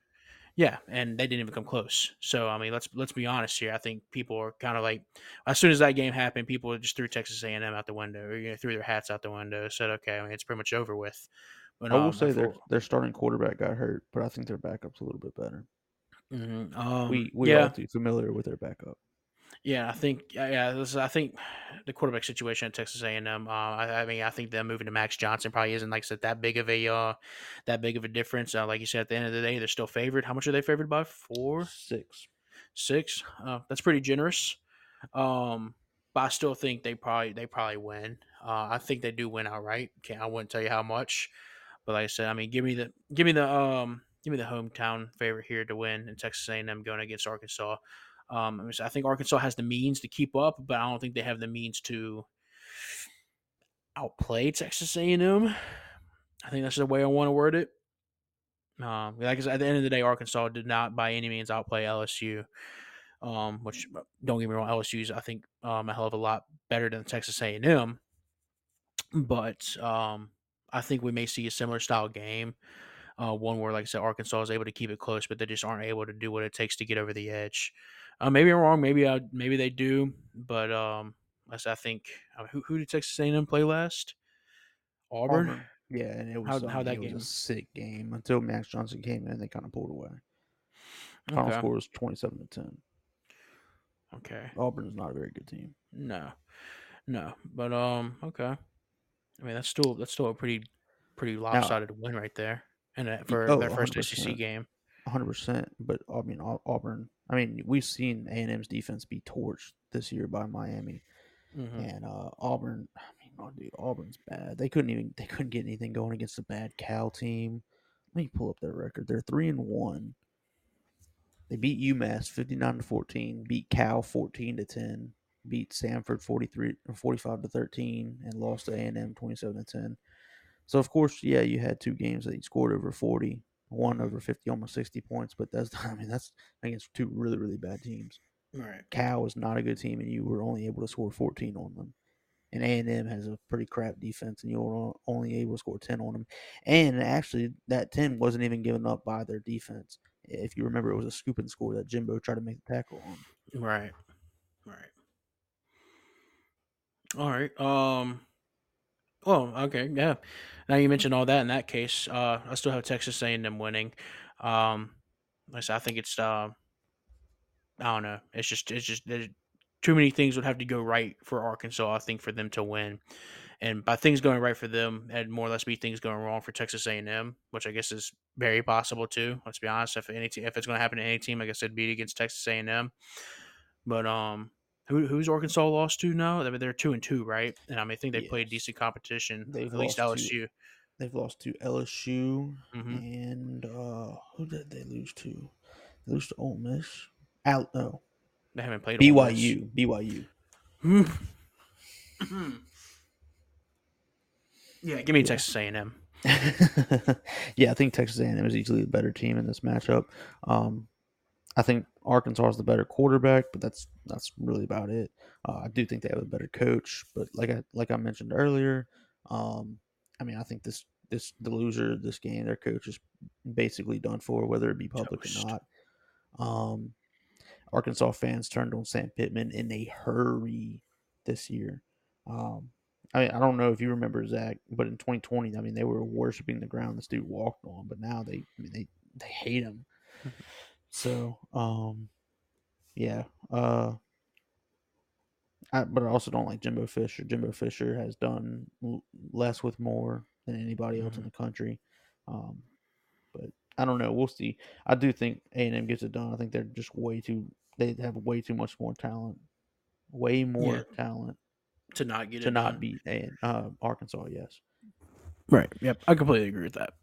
Yeah, and they didn't even come close. So I mean, let's let's be honest here. I think people are kind of like, as soon as that game happened, people just threw Texas A&M out the window, or you know, threw their hats out the window. Said, okay, I mean, it's pretty much over with. But I will um, say their their starting quarterback got hurt, but I think their backup's a little bit better. Mhm, um, we we yeah, all too familiar with their backup. Yeah, I think yeah, this is, I think the quarterback situation at Texas A and M. Uh, I, I mean, I think them moving to Max Johnson probably isn't like I said that big of a uh, that big of a difference. Uh, like you said, at the end of the day, they're still favored. How much are they favored by? Four, Six. six. Uh, that's pretty generous. Um, but I still think they probably they probably win. Uh, I think they do win outright. Can't I wouldn't tell you how much, but like I said, I mean, give me the give me the um give me the hometown favorite here to win in Texas A and M going against Arkansas. Um, I, think Arkansas has the means to keep up, but I don't think they have the means to outplay Texas A&M. I think that's the way I want to word it. Um, like I said, at the end of the day, Arkansas did not by any means outplay LSU. Um, which don't get me wrong, LSU's I think um, a hell of a lot better than Texas A and M. But um, I think we may see a similar style game. Uh, one where, like I said, Arkansas is able to keep it close, but they just aren't able to do what it takes to get over the edge. Uh, maybe I'm wrong. Maybe I maybe they do, but um, I think uh, who who did Texas A&M play last? Auburn. Yeah, and it was How- um, how'd that it was a sick game until Max Johnson came in. And they kind of pulled away. Final Okay. score was twenty-seven to ten. Okay. Auburn's not a very good team. No, no, but um, okay. I mean, that's still that's still a pretty pretty lopsided win right there, and uh, for oh, their first SEC 100%. game. Hundred percent. But I mean, Auburn. I mean, we've seen A and M's defense be torched this year by Miami, Mhm. and uh, Auburn. I mean, oh, dude, Auburn's bad. They couldn't even. They couldn't get anything going against a bad Cal team. Let me pull up their record. They're three and one. They beat UMass fifty nine to fourteen. Beat Cal fourteen to ten. Beat Samford 43 45 to 13 and lost to A&M 27 to 10. So of course, yeah, you had two games that you scored over 40, one over 50, almost 60 points, but that's I mean that's against two really really bad teams. Right. Cal is not a good team, and you were only able to score 14 on them. And A and M has a pretty crap defense, and you were only able to score 10 on them. And actually, that 10 wasn't even given up by their defense. If you remember, it was a scoop and score that Jimbo tried to make the tackle on. Right. Right. All right. Um. Well, okay, yeah. Now you mentioned all that. In that case, uh, I still have Texas A&M winning. Um, like I said, I think it's. Uh, I don't know. It's just. It's just. Too many things would have to go right for Arkansas. I think for them to win, and by things going right for them, and more or less be things going wrong for Texas A&M, which I guess is very possible too. Let's be honest. If any, te- if it's going to happen to any team, I guess it'd be against Texas A&M. But um, who, who's Arkansas lost to now? I mean, they're two and two, right? And I mean, I think they yes. played decent competition. They've at least LSU. To, they've lost to LSU, mm-hmm. and uh, who did they lose to? They lose to Ole Miss. Out no, they haven't played BYU. BYU. yeah, give me yeah. Texas A&M. yeah, I think Texas A&M is easily the better team in this matchup. Um, I think Arkansas is the better quarterback, but that's that's really about it. Uh, I do think they have a better coach, but like I like I mentioned earlier, um, I mean I think this this the loser of this game, their coach is basically done for, whether it be public Toast. or not. Um, Arkansas fans turned on Sam Pittman in a hurry this year. Um, I mean, I don't know if you remember Zach, but in 2020, I mean, they were worshiping the ground this dude walked on, but now they, I mean, they they hate him. So, um, yeah. Uh, I, but I also don't like Jimbo Fisher. Jimbo Fisher has done l- less with more than anybody else mm-hmm. in the country. Um, but I don't know. We'll see. I do think A and M gets it done. I think they're just way too. They have way too much more talent. Way more yeah. talent to not get to not done. beat A uh, Arkansas. Yes. Right. Yep. I completely agree with that.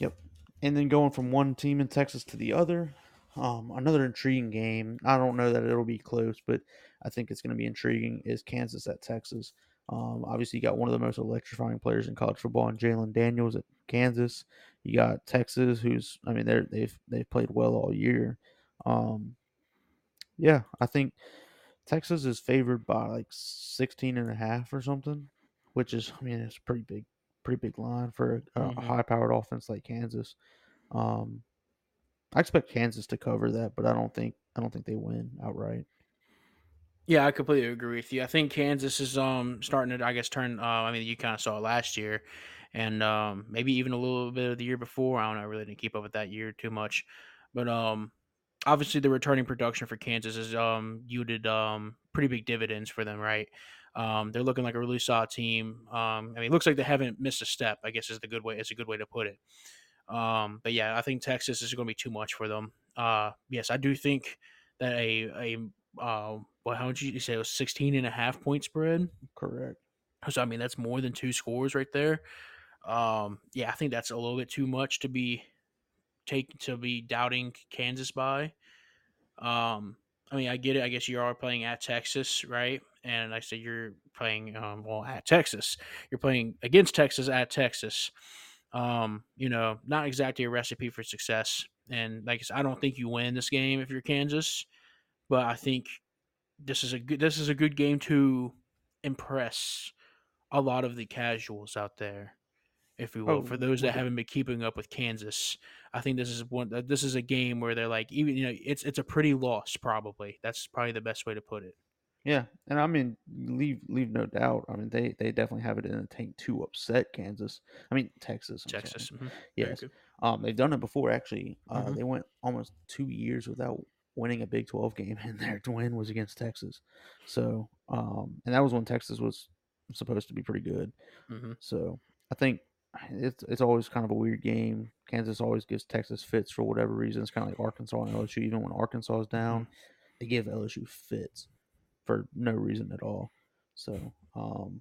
Yep. And then going from one team in Texas to the other, um, another intriguing game. I don't know that it'll be close, but I think it's going to be intriguing. Is Kansas at Texas? Um, obviously, you got one of the most electrifying players in college football, and Jalon Daniels at Kansas. You got Texas, who's I mean they're they've they've played well all year. Um, yeah, I think Texas is favored by like 16 and a half or something, which is I mean it's a pretty big pretty big line for a, mm-hmm. a high powered offense like Kansas. Um, I expect Kansas to cover that, but I don't think I don't think they win outright. Yeah, I completely agree with you. I think Kansas is um starting to I guess turn. Uh, I mean, you kind of saw it last year, and um maybe even a little bit of the year before. I don't know. I really didn't keep up with that year too much, but um obviously the returning production for Kansas has um yielded um pretty big dividends for them, right? Um, they're looking like a really solid team. Um, I mean, it looks like they haven't missed a step. I guess is the good way. Is a good way to put it. Um, but yeah, I think Texas is going to be too much for them. Uh, yes, I do think that a a uh, well, how would you say it was 16 and a half point spread? Correct. So I mean, that's more than two scores right there. Um, yeah, I think that's a little bit too much to be take to be doubting Kansas by. Um, I mean, I get it. I guess you are playing at Texas, right? And like I said, you're playing um, well at Texas. You're playing against Texas at Texas um, you know, not exactly a recipe for success. And like I said, I don't think you win this game if you're Kansas, but I think this is a good this is a good game to impress a lot of the casuals out there, if we will. Oh, For those that haven't been keeping up with Kansas, I think this is one. This is a game where they're like, even you know, it's it's a pretty loss. Probably that's probably the best way to put it. Yeah, and I mean, leave leave no doubt. I mean, they they definitely have it in the tank to upset Kansas. I mean, Texas. I'm Texas. Mm-hmm. Yes. Um, they've done it before. Actually, uh, mm-hmm. they went almost two years without winning a Big Twelve game, and their win was against Texas. So, um, and that was when Texas was supposed to be pretty good. Mm-hmm. So, I think it's it's always kind of a weird game. Kansas always gives Texas fits for whatever reason. It's kind of like Arkansas and LSU. Even when Arkansas is down, mm-hmm. they give LSU fits for no reason at all. So, um,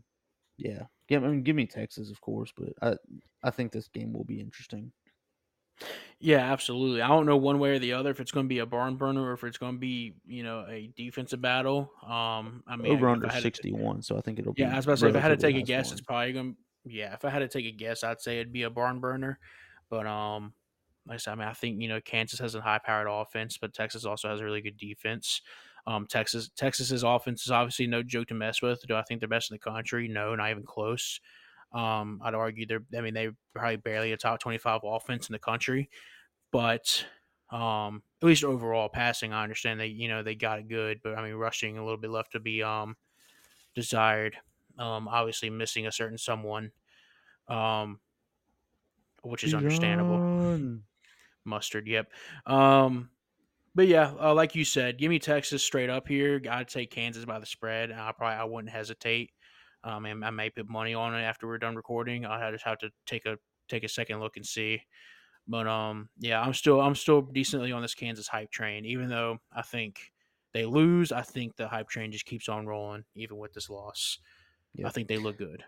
yeah, give I mean, give me Texas, of course, but I I think this game will be interesting. Yeah, absolutely. I don't know one way or the other if it's going to be a barn burner or if it's going to be you know a defensive battle. Um, I mean, over under sixty one, so I think it'll. Be. Yeah, I was about to say if I had to take a guess, it's probably going. to Yeah, if I had to take a guess, I'd say it'd be a barn burner. But um, like I said, I mean, I think you know Kansas has a high powered offense, but Texas also has a really good defense. Um, Texas Texas's offense is obviously no joke to mess with. Do I think they're best in the country? No, not even close. Um, I'd argue they're. I mean, they're probably barely a top twenty-five offense in the country, but um, at least overall passing, I understand they you know they got it good, but I mean rushing a little bit left to be um desired. Um, obviously missing a certain someone, um, which is understandable. Mustard, yep. Um, but yeah, uh, like you said, give me Texas straight up here. I'd take Kansas by the spread. I probably I wouldn't hesitate. Um, and I may put money on it after we're done recording. I just have to take a take a second look and see. But um, yeah, I'm still I'm still decently on this Kansas hype train, even though I think they lose. I think the hype train just keeps on rolling, even with this loss. I think they look good.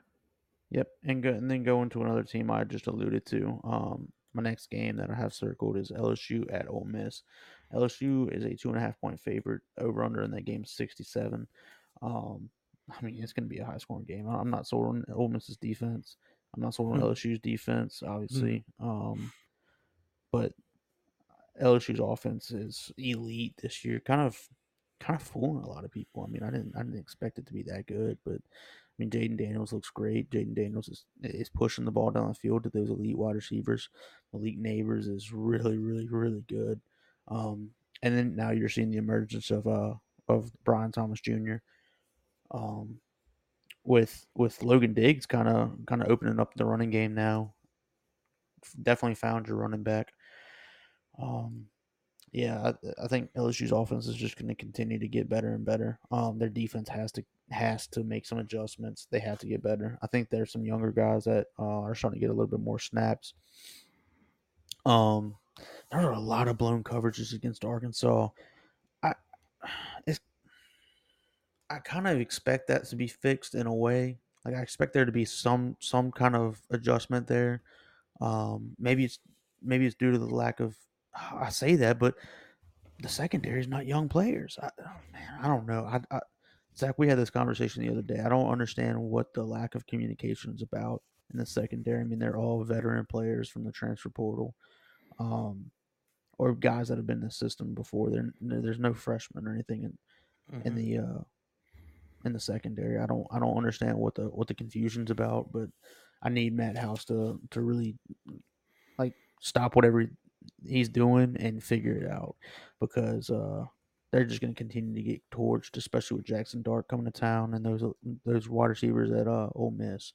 Yep, and go, and then going to another team I just alluded to. Um, my next game that I have circled is LSU at Ole Miss. LSU is a two and a half point favorite. Over under in that game sixty seven. Um, I mean it's going to be a high scoring game. I'm not sold on Ole Miss's defense. I'm not sold on Hmm. LSU's defense, obviously. Um, but LSU's offense is elite this year. Kind of, kind of fooling a lot of people. I mean, I didn't, I didn't expect it to be that good, but I mean, Jayden Daniels looks great. Jayden Daniels is is pushing the ball down the field to those elite wide receivers. Malik Nabers is really, really, really good. Um, and then now you're seeing the emergence of uh of Brian Thomas Jr. Um, with with Logan Diggs kind of kind of opening up the running game now. Definitely found your running back. Um, yeah, I, I think LSU's offense is just going to continue to get better and better. Um, their defense has to has to make some adjustments. They have to get better. I think there's some younger guys that uh, are starting to get a little bit more snaps. Um, there are a lot of blown coverages against Arkansas. I it's I kind of expect that to be fixed in a way. Like I expect there to be some some kind of adjustment there. Um, maybe it's maybe it's due to the lack of. I say that, but the secondary is not young players. I, oh, man, I don't know. I, I, Zach, we had this conversation the other day. I don't understand what the lack of communication is about in the secondary. I mean, they're all veteran players from the transfer portal, um, or guys that have been in the system before. There, there's no freshmen or anything in, in Mhm. the uh, in the secondary. I don't I don't understand what the what the confusion's about, but I need Matt House to to really like stop whatever he's doing and figure it out because uh they're just going to continue to get torched, especially with Jackson Dart coming to town and those those wide receivers at uh, Ole Miss.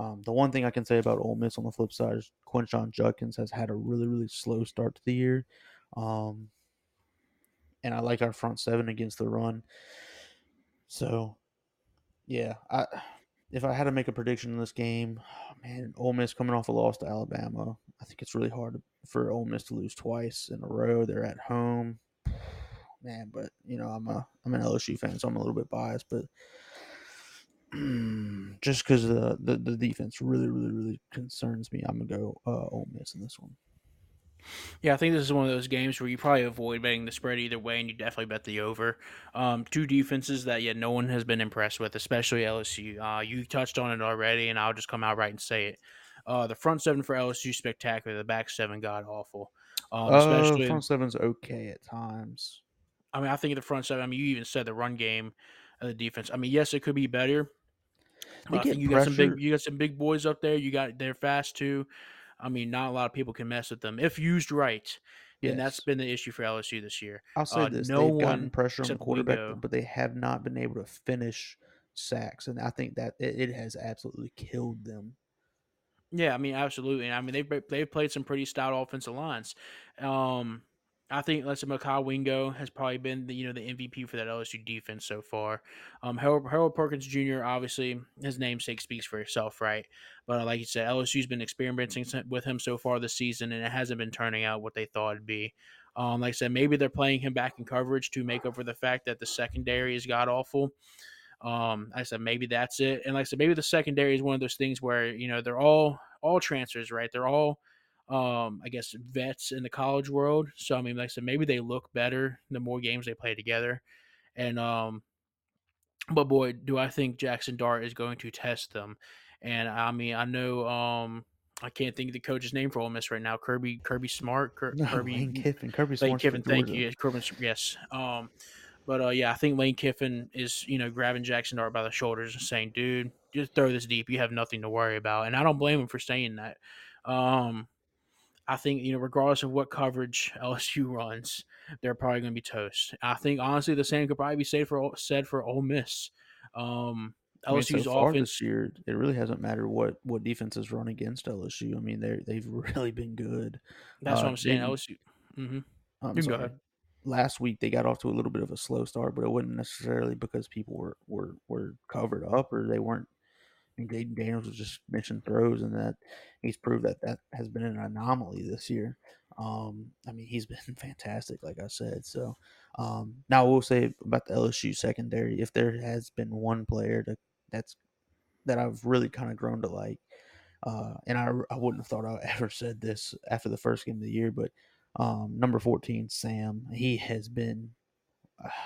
Um, the one thing I can say about Ole Miss on the flip side is Quinshon Judkins has had a really really slow start to the year, um, and I like our front seven against the run. So, yeah, I if I had to make a prediction in this game, man, Ole Miss coming off a loss to Alabama, I think it's really hard for Ole Miss to lose twice in a row. They're at home, man. But you know, I'm a I'm an LSU fan, so I'm a little bit biased, but just because the, the the defense really really really concerns me, I'm gonna go uh, Ole Miss in this one. Yeah, I think this is one of those games where you probably avoid betting the spread either way, and you definitely bet the over. Um, two defenses that yeah, no one has been impressed with, especially LSU. Uh, you touched on it already, and I'll just come out right and say it. Uh, the front seven for LSU spectacular. The back seven god awful. Um, Uh, front seven's okay at times. I mean, I think the front seven. I mean, you even said the run game, the defense. I mean, yes, it could be better. They I get you got some big, you got some big boys up there. You got they're fast too. I mean, not a lot of people can mess with them if used right. And that's been the issue for LSU this year. I'll say uh, this: no they've gotten one pressure on the quarterback, but they have not been able to finish sacks, and I think that it, it has absolutely killed them. Yeah, I mean, absolutely. I mean, they've they've played some pretty stout offensive lines. Um, I think say Mekhi Wingo has probably been the you know the MVP for that LSU defense so far. Um, Harold, Harold Perkins Jr. obviously his namesake speaks for itself, right? But like you said, LSU's been experimenting with him so far this season, and it hasn't been turning out what they thought it'd be. Um, like I said, maybe they're playing him back in coverage to make up for the fact that the secondary is god awful. Um, I said maybe that's it, and like I said, maybe the secondary is one of those things where you know they're all all transfers, right? They're all, um, I guess, vets in the college world. So I mean, like I said, maybe they look better the more games they play together, and um, but boy, do I think Jackson Dart is going to test them, and I mean, I know, um. I can't think of the coach's name for Ole Miss right now. Kirby Kirby Smart. Kir- No, Kirby Lane Kiffin, Kirby Lane Smart's Kiffin, thank you. Yes, Kirby, yes. Um, But uh, yeah, I think Lane Kiffin is you know grabbing Jackson Dart by the shoulders and saying, "Dude, just throw this deep. You have nothing to worry about." And I don't blame him for saying that. Um, I think you know, regardless of what coverage LSU runs, they're probably going to be toast. I think honestly, the same could probably be said for said for Ole Miss. Um, I mean, LSU's so far offense. this year, it really hasn't mattered what what defenses run against LSU. I mean, they they've really been good. That's Uh, what I'm saying. didn't- LSU. hmm I'm go sorry. ahead. Last week they got off to a little bit of a slow start, but it wasn't necessarily because people were were, were covered up or they weren't. Mean, Jayden Daniels was just missing throws, and that he's proved that that has been an anomaly this year. Um, I mean, he's been fantastic, like I said. So um, now we'll say about the LSU secondary, if there has been one player to, that's that I've really kind of grown to like, uh, and I, I wouldn't have thought I ever said this after the first game of the year, but um, number 14, Sam, he has been, uh,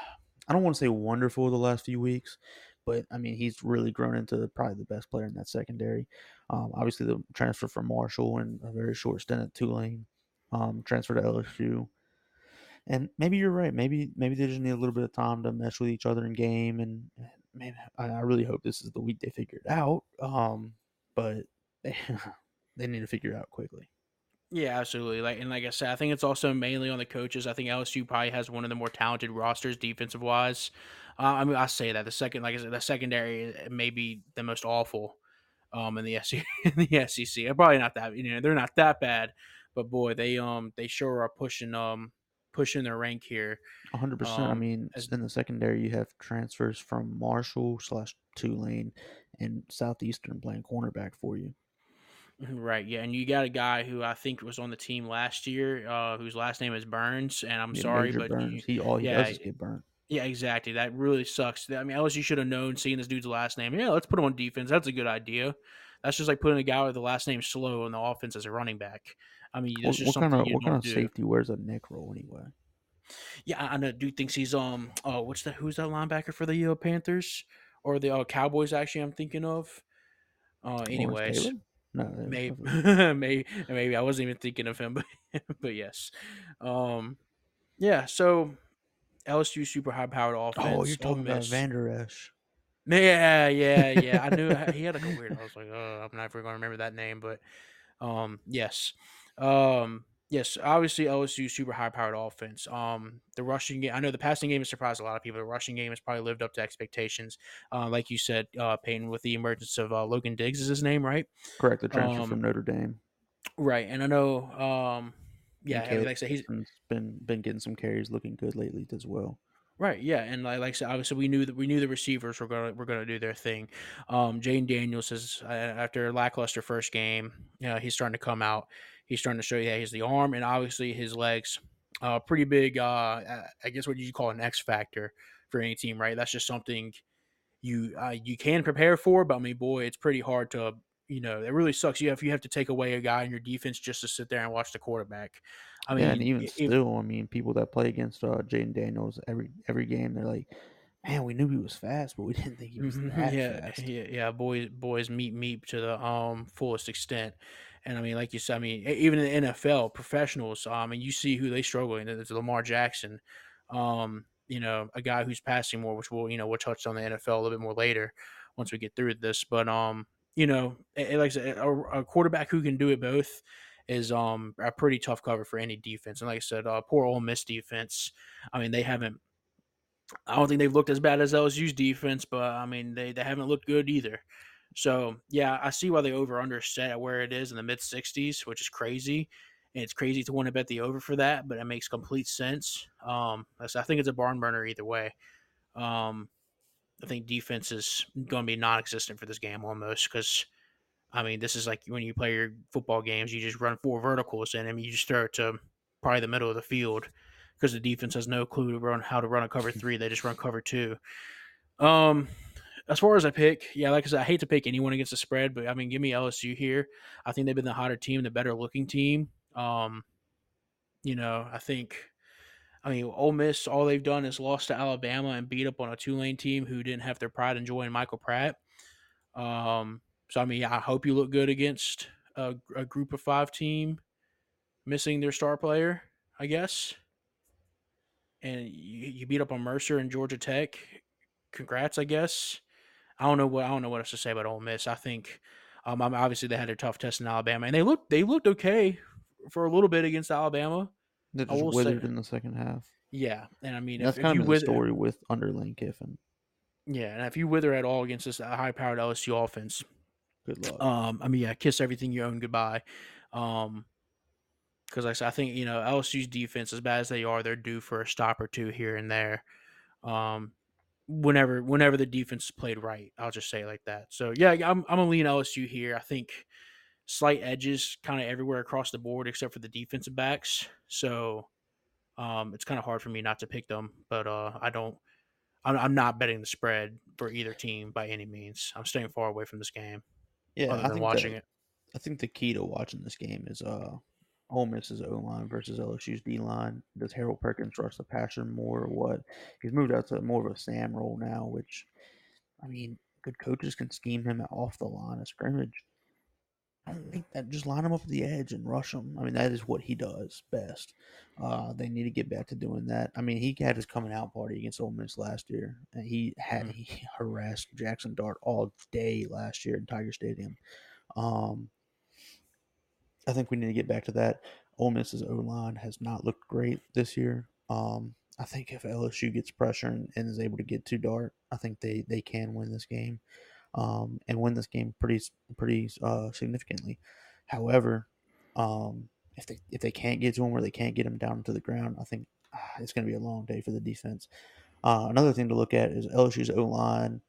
I don't want to say wonderful the last few weeks, but I mean, he's really grown into probably the best player in that secondary. Um, obviously, the transfer from Marshall and a very short stint at Tulane, um, transfer to LSU. And maybe you're right. Maybe maybe they just need a little bit of time to mesh with each other in game. And man, I, I really hope this is the week they figure it out. Um, but they, they need to figure it out quickly. Yeah, absolutely. Like and like I said, I think it's also mainly on the coaches. I think LSU probably has one of the more talented rosters defensive wise. Uh, I mean, I say that the second, like I said, the secondary may be the most awful um, in the SEC. In the SEC, They're probably not that. You know, they're not that bad, but boy, they um they sure are pushing um pushing their rank here. 100%. I Um, mean, as- in the secondary, you have transfers from Marshall slash Tulane and Southeastern playing cornerback for you. Right, yeah, and you got a guy who I think was on the team last year, uh, whose last name is Burns, and I'm Yeah, sorry, Major but Burns. you, he all he yeah, does is get burnt. Yeah, exactly. That really sucks. I mean, LSU should have known seeing this dude's last name. Yeah, let's put him on defense. That's a good idea. That's just like putting a guy with the last name Slow on the offense as a running back. I mean, What, just what something kind of you what kind of do. safety wears a neck roll anyway? Yeah, I know. Dude thinks he's um. Oh, what's that? Who's that linebacker for the uh, Panthers or the uh, Cowboys? Actually, I'm thinking of. Uh, anyways? No, maybe, maybe, maybe I wasn't even thinking of him, but but yes, um, yeah. So LSU super high powered offense. oh, you're talking about Miss- Vander Esch. Yeah, yeah, yeah. I knew he had like a weird. I was like, oh, I'm never going to remember that name, but um, yes, um, yes. Obviously, LSU super high powered offense. Um, the rushing game. I know the passing game has surprised a lot of people. The rushing game has probably lived up to expectations. Uh, like you said, uh, Peyton, with the emergence of uh, Logan Diggs is his name, right? Correct, the transfer Um, from Notre Dame. Right, and I know. Um, yeah, like I said, he's been been getting some carries, looking good lately as well. Right, yeah, and like, like I said, obviously we knew that we knew the receivers were gonna were gonna do their thing. Um, Jane Daniels is uh, after a lackluster first game, you know, he's starting to come out. He's starting to show you that he's the arm and obviously his legs. Uh, pretty big. Uh, I guess what you call an X factor for any team, right? That's just something you uh, you can prepare for, but I mean, boy, it's pretty hard to. You know, it really sucks. You have you have to take away a guy in your defense just to sit there and watch the quarterback. I mean, yeah, and even if- still, I mean, people that play against uh, Jayden Daniels every every game, they're like, "Man, we knew he was fast, but we didn't think he was Mhm, that yeah, fast." yeah, yeah. Boys, boys meet meet to the um fullest extent, and I mean, like you said, I mean, even in the NFL, professionals, um, and you see who they struggle in. It's Lamar Jackson, um, you know, a guy who's passing more, which we'll you know we'll touch on the NFL a little bit more later once we get through this. But um, you know, eh, like I said, a, a quarterback who can do it both is um a pretty tough cover for any defense. And like I said, uh, poor Ole Miss defense. I mean, they haven't I don't think they've looked as bad as LSU's defense, but I mean they, they haven't looked good either. So yeah, I see why they over under set at where it is in the mid sixties, which is crazy. And it's crazy to want to bet the over for that, but it makes complete sense. Um, I think it's a barn burner either way. Um, I think defense is going to be non-existent for this game almost because, I mean, this is like when you play your football games, you just run four verticals and I mean you just it to probably the middle of the field because the defense has no clue to run how to run a cover three. They just run cover two. Um, as far as I pick, yeah, like I said, I hate to pick anyone against the spread, but I mean, give me LSU here. I think they've been the hotter team, the better looking team. Um, you know, I think. I mean, Ole Miss, all they've done is lost to Alabama and beat up on a Tulane team who didn't have their pride in joining Michael Pratt. Um, so I mean, I hope you look good against a, a group of five team missing their star player. I guess. and you, you beat up on Mercer and Georgia Tech. Congrats, I guess. I don't know what I don't know what else to say about Ole Miss. I think um, obviously they had a tough test in Alabama, and they looked they looked okay for a little bit against Alabama. They just withered say, in the second half. Yeah, and I mean that's if, kind if of the wither, story with under Lane Kiffin. Yeah, and if you wither at all against this high-powered LSU offense, good luck. Um, I mean, yeah, kiss everything you own goodbye. Um, because like I, said, I think you know LSU's defense, as bad as they are, they're due for a stop or two here and there. Um, whenever whenever the defense played right, I'll just say it like that. So yeah, I'm I'm gonna lean LSU here. I think slight edges kind of everywhere across the board except for the defensive backs. So um, it's kind of hard for me not to pick them, but uh, I don't. I'm, I'm not betting the spread for either team by any means. I'm staying far away from this game. Yeah, I think watching the, it. I think the key to watching this game is uh Ole Miss's O line versus LSU's D line. Does Harold Perkins rush the passer more or what? He's moved out to more of a Sam role now, which, I mean, good coaches can scheme him off the line of scrimmage. I don't think that just line him up at the edge and rush him. I mean, that is what he does best. Uh, they need to get back to doing that. I mean, he had his coming out party against Ole Miss last year, and he had mm-hmm. he harassed Jackson Dart all day last year in Tiger Stadium. Um, I think we need to get back to that. Ole Miss's O line has not looked great this year. Um, I think if LSU gets pressure and, and, is able to get to Dart, I think they, they can win this game, um, and win this game pretty pretty uh, significantly. However, um, if they if they can't get to him or they can't get him down to the ground, I think uh, it's going to be a long day for the defense. Uh, another thing to look at is LSU's O line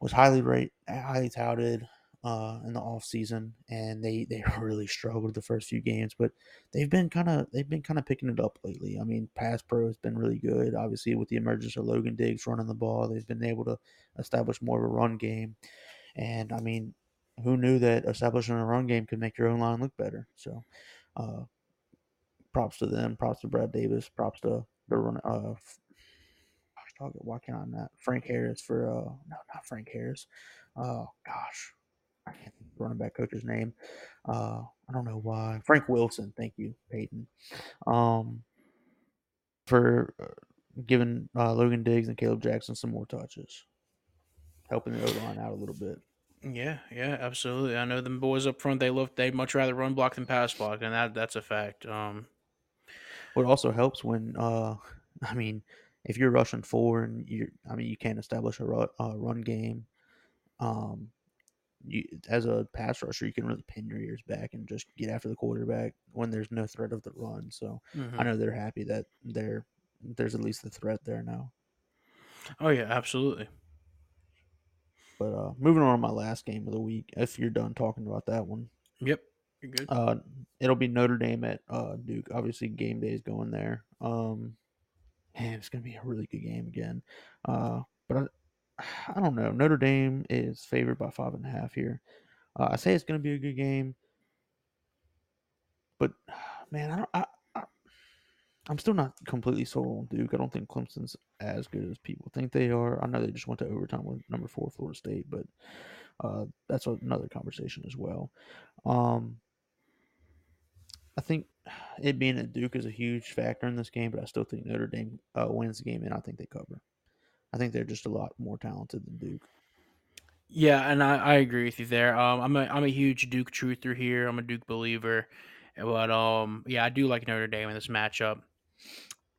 was highly rate highly touted uh, in the off season, and they they really struggled the first few games, but they've been kind of they've been kind of picking it up lately. I mean, pass pro has been really good. Obviously, with the emergence of Logan Diggs running the ball, they've been able to establish more of a run game, and I mean, who knew that establishing a run game could make your own line look better? So, uh, props to them. Props to Brad Davis. Props to the run. Uh, why can't I not? Frank Harris for uh no not Frank Harris. Oh gosh, I can't think running back coach's name. Uh, I don't know why. Frank Wilson. Thank you, Peyton. Um, for uh, giving uh, Logan Diggs and Kaleb Jackson some more touches, helping the O line out a little bit. Yeah, yeah, absolutely. I know the boys up front. They look. They much rather run block than pass block, and that that's a fact. Um, what also helps when, uh, I mean, if you're rushing four and you, I mean, you can't establish a run, uh, run game. Um, you as a pass rusher, you can really pin your ears back and just get after the quarterback when there's no threat of the run. So mm-hmm. I know they're happy that there there's at least the threat there now. Oh yeah, absolutely. But uh moving on to my last game of the week, if you're done talking about that one. Yep. You're good. Uh it'll be Notre Dame at uh Duke. Obviously game day is going there. Um man, it's gonna be a really good game again. Uh but I, don't know. Notre Dame is favored by five and a half here. Uh, I say it's going to be a good game, but man, I don't. I, I, I'm still not completely sold on Duke. I don't think Clemson's as good as people think they are. I know they just went to overtime with number four Florida State, but uh, that's another conversation as well. Um, I think it being a Duke is a huge factor in this game, but I still think Notre Dame uh, wins the game, and I think they cover. I think they're just a lot more talented than Duke. Yeah, and I, I agree with you there. Um, I'm a I'm a huge Duke truther here. I'm a Duke believer, but um, yeah, I do like Notre Dame in this matchup.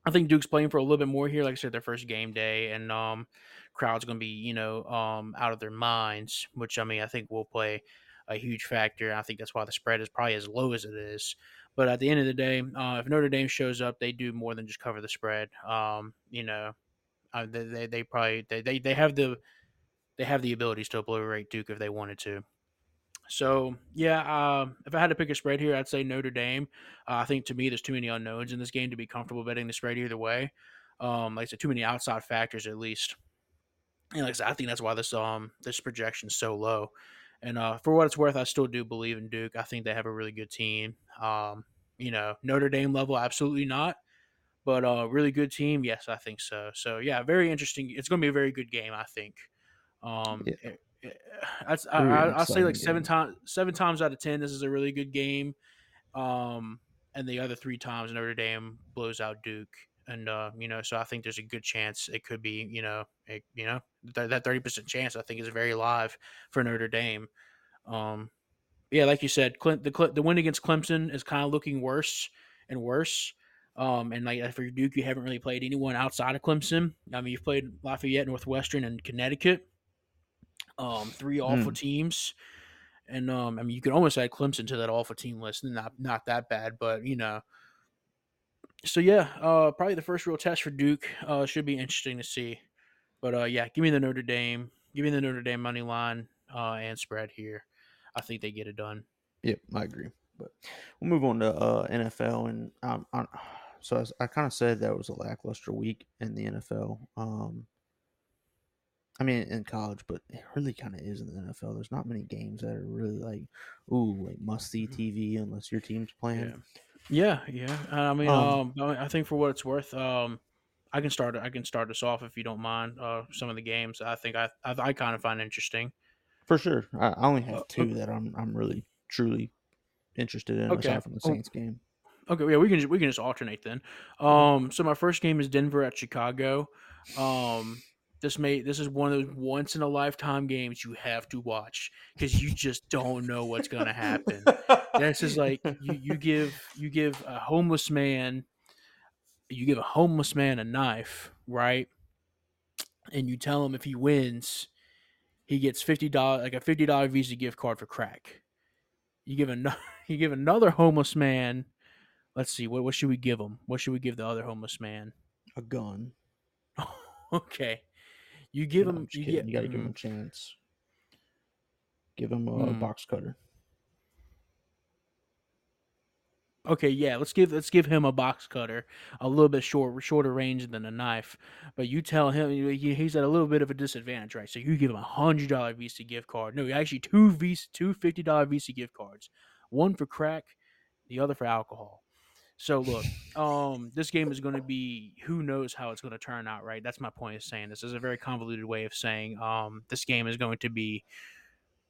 I think Duke's playing for a little bit more here. Like I said, their first game day, and um, crowd's going to be you know um out of their minds, which I mean I think will play a huge factor. I think that's why the spread is probably as low as it is. But at the end of the day, uh, if Notre Dame shows up, they do more than just cover the spread. Um, you know, uh, they, they, probably they, they they have the they have the abilities to obliterate Duke if they wanted to. So yeah, uh, if I had to pick a spread here, I'd say Notre Dame. Uh, I think to me, there's too many unknowns in this game to be comfortable betting the spread either way. Um, like I said, too many outside factors at least. And like I said, I think that's why this um this projection is so low. And uh, for what it's worth, I still do believe in Duke. I think they have a really good team. Um, you know, Notre Dame level, absolutely not. But a uh, really good team, yes, I think so. So yeah, very interesting. It's going to be a very good game, I think. Um, yeah. it, it, I, I, will say like seven times, seven times out of ten, this is a really good game. Um, and the other three times Notre Dame blows out Duke. and uh, you know, so I think there's a good chance it could be, you know, a, you know, th- that thirty percent chance I think is very live for Notre Dame. Um, yeah, like you said, Clint, the the win against Clemson is kind of looking worse and worse. Um, and like for Duke, you haven't really played anyone outside of Clemson. I mean, you've played Lafayette, Northwestern, and Connecticut. Um, three awful mm. teams, and um, I mean, you could almost add Clemson to that awful team list. Not not that bad, but you know. So yeah, uh, probably the first real test for Duke uh, should be interesting to see. But uh, yeah, give me the Notre Dame, give me the Notre Dame money line uh, and spread here. I think they get it done. Yep, I agree. But we'll move on to uh, NFL, and um, I, so I, I kind of said that was a lackluster week in the NFL. Um, I mean, in college, but it really kind of is in the NFL. There's not many games that are really like, ooh, like must see mm-hmm. TV unless your team's playing. Yeah, yeah. yeah. I mean, um, um, I think for what it's worth, um, I can start. I can start us off if you don't mind. Uh, some of the games I think I I, I kind of find interesting. For sure, I, only have uh, two that I'm I'm really truly interested in okay. aside from the oh, Saints game. Okay, yeah, we can just, we can just alternate then. Um, so my first game is Denver at Chicago. Um, this may this is one of those once in a lifetime games you have to watch because you just don't know what's gonna happen. this is like you, you give you give a homeless man you give a homeless man a knife, right? And you tell him if he wins, he gets fifty dollars, like a fifty dollar Visa gift card for crack. You give another, you give another homeless man. Let's see, what what should we give him? What should we give the other homeless man? A gun. okay, you give no, him. You, get, you got to give him a chance. Give him a mm. box cutter. Okay, yeah, let's give let's give him a box cutter, a little bit short, shorter range than a knife. But you tell him he's at a little bit of a disadvantage, right? So you give him a hundred dollar Visa gift card. No, actually two Visa, two fifty dollar Visa gift cards, one for crack, the other for alcohol. So look, um, this game is going to be who knows how it's going to turn out, right? That's my point of saying this. is a very convoluted way of saying um, this game is going to be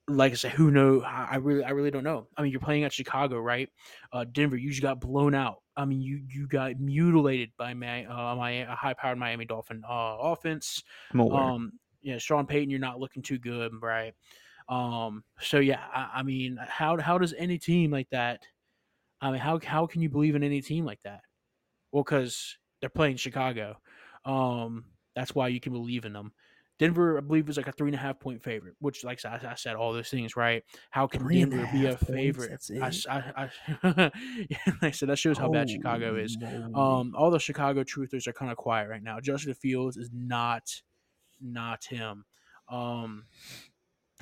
like I said, who know? I really, I really don't know. I mean, you're playing at Chicago, right? Uh, Denver, you just got blown out. I mean, you you got mutilated by my uh, my high-powered Miami Dolphin uh, offense. Um, yeah, Sean Payton, you're not looking too good, right? Um, so yeah, I, I mean, how how does any team like that? I mean, how how can you believe in any team like that? Well, because they're playing Chicago. Um, that's why you can believe in them. Denver, I believe, was like a three and a half point favorite, which, like I, I said, all those things, right? How can three Denver be a favorite? I, I, yeah, like I said, that shows how oh, bad Chicago is. Um, all the Chicago truthers are kind of quiet right now. Justin Fields is not, not him. Um,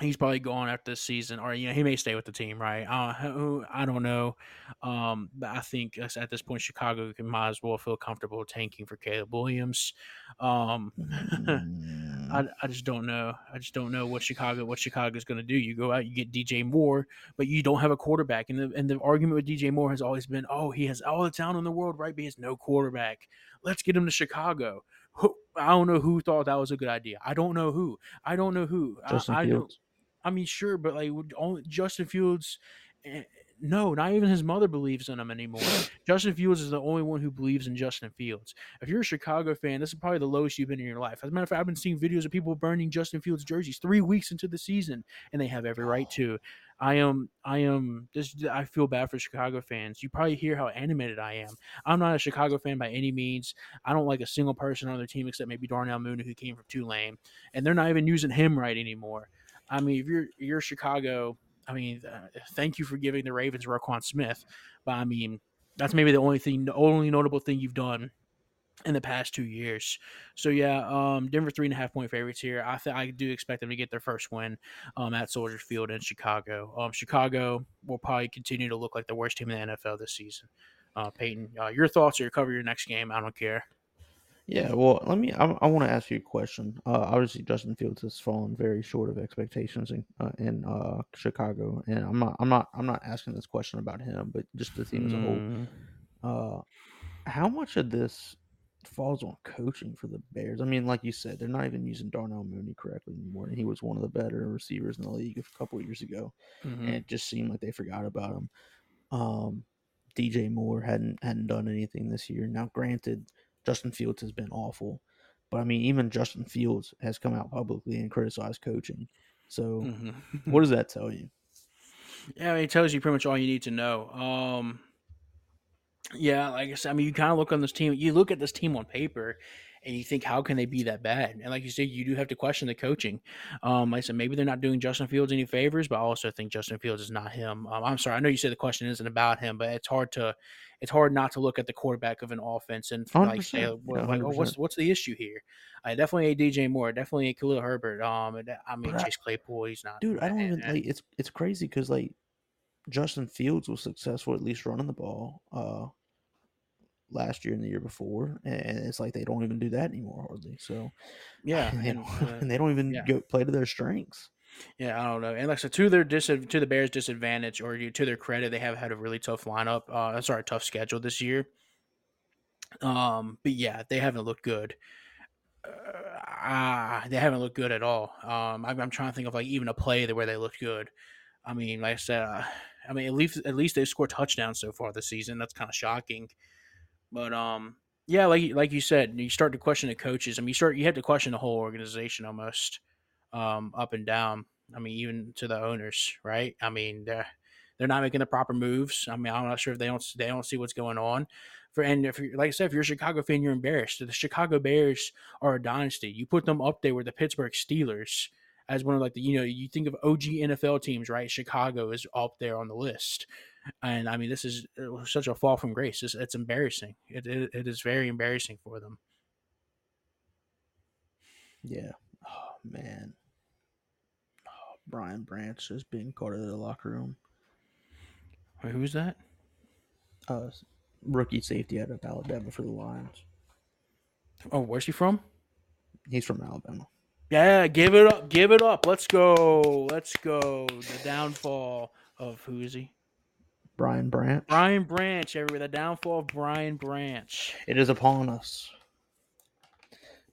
he's probably gone after this season, or you know, he may stay with the team, right? Uh, I don't know. Um, I think at this point, Chicago can might as well feel comfortable tanking for Caleb Williams. Um, mm. I, I just don't know. I just don't know what Chicago what Chicago is going to do. You go out, you get DJ Moore, but you don't have a quarterback, and the and the argument with DJ Moore has always been, oh, he has all the talent in the world, right? But he has no quarterback. Let's get him to Chicago. I don't know who thought that was a good idea. I don't know who. I don't know who. Justin I, I don't. I mean, sure, but like only Justin Fields. Eh, no, not even his mother believes in him anymore. Justin Fields is the only one who believes in Justin Fields. If you're a Chicago fan, this is probably the lowest you've been in your life. As a matter of fact, I've been seeing videos of people burning Justin Fields jerseys three weeks into the season, and they have every right to. I am, I am. This, I feel bad for Chicago fans. You probably hear how animated I am. I'm not a Chicago fan by any means. I don't like a single person on their team except maybe Darnell Mooney, who came from Tulane, and they're not even using him right anymore. I mean, if you're you're Chicago, I mean, uh, thank you for giving the Ravens Roquan Smith, but I mean, that's maybe the only thing, the only notable thing you've done in the past two years. So yeah, um, Denver three and a half point favorites here. I think I do expect them to get their first win um, at Soldier Field in Chicago. Um, Chicago will probably continue to look like the worst team in the NFL this season. Uh, Peyton, uh, your thoughts or your cover your next game? I don't care. Yeah, well, let me. I, I want to ask you a question. Uh, obviously, Justin Fields has fallen very short of expectations in uh, in uh, Chicago, and I'm not. I'm not. I'm not asking this question about him, but just the team as a whole. Mm. Uh, how much of this falls on coaching for the Bears? I mean, like you said, they're not even using Darnell Mooney correctly anymore, and he was one of the better receivers in the league a couple years ago, mm-hmm. and it just seemed like they forgot about him. Um, DJ Moore hadn't hadn't done anything this year. Now, granted Justin Fields has been awful. But I mean, even Justin Fields has come out publicly and criticized coaching. So, Mm-hmm. what does that tell you? Yeah, I mean, it tells you pretty much all you need to know. Um, yeah, like I said, I mean, you kind of look on this team. You look at this team on paper, and you think, how can they be that bad? And like you said, you do have to question the coaching. Um, like I said, maybe they're not doing Justin Fields any favors, but I also think Justin Fields is not him. Um, I'm sorry, I know you said the question isn't about him, but it's hard to, it's hard not to look at the quarterback of an offense and like say, well, like, oh, what's what's the issue here? I definitely a DJ Moore, definitely a Khalil Herbert. Um, and I mean Chase Claypool, he's not. Dude, I don't even like it's it's crazy because like Justin Fields was successful at least running the ball uh last year and the year before, and it's like they don't even do that anymore hardly. So Yeah, and, they and, don't, uh, and they don't even yeah. go play to their strengths. Yeah, I don't know. And like I said, to their dis- to the Bears' disadvantage, or to their credit, they have had a really tough lineup. Uh, sorry, tough schedule this year. Um, but yeah, they haven't looked good. Uh, ah, they haven't looked good at all. Um, I'm, I'm trying to think of like even a play that where they looked good. I mean, like I said, uh, I mean at least at least they've scored touchdowns so far this season. That's kind of shocking. But um, yeah, like like you said, you start to question the coaches. I mean, you start you have to question the whole organization almost, um, up and down. I mean, even to the owners, right? I mean, they're they're not making the proper moves. I mean, I'm not sure if they don't they don't see what's going on. For and if you're, like I said, if you're a Chicago fan, you're embarrassed. The Chicago Bears are a dynasty. You put them up there with the Pittsburgh Steelers as one of like the you know you think of OG NFL teams, right? Chicago is up there on the list. And I mean, this is such a fall from grace. It's, it's embarrassing. It, it, it is very embarrassing for them. Yeah. Oh man. Oh, Brian Branch just being caught in the locker room. Wait, who's that? Uh, rookie safety out of Alabama for the Lions. Oh, where's he from? He's from Alabama. Yeah, give it up. Give it up. Let's go. Let's go. The downfall of who is he? Brian Branch. Brian Branch, Everybody, The downfall of Brian Branch. It is upon us.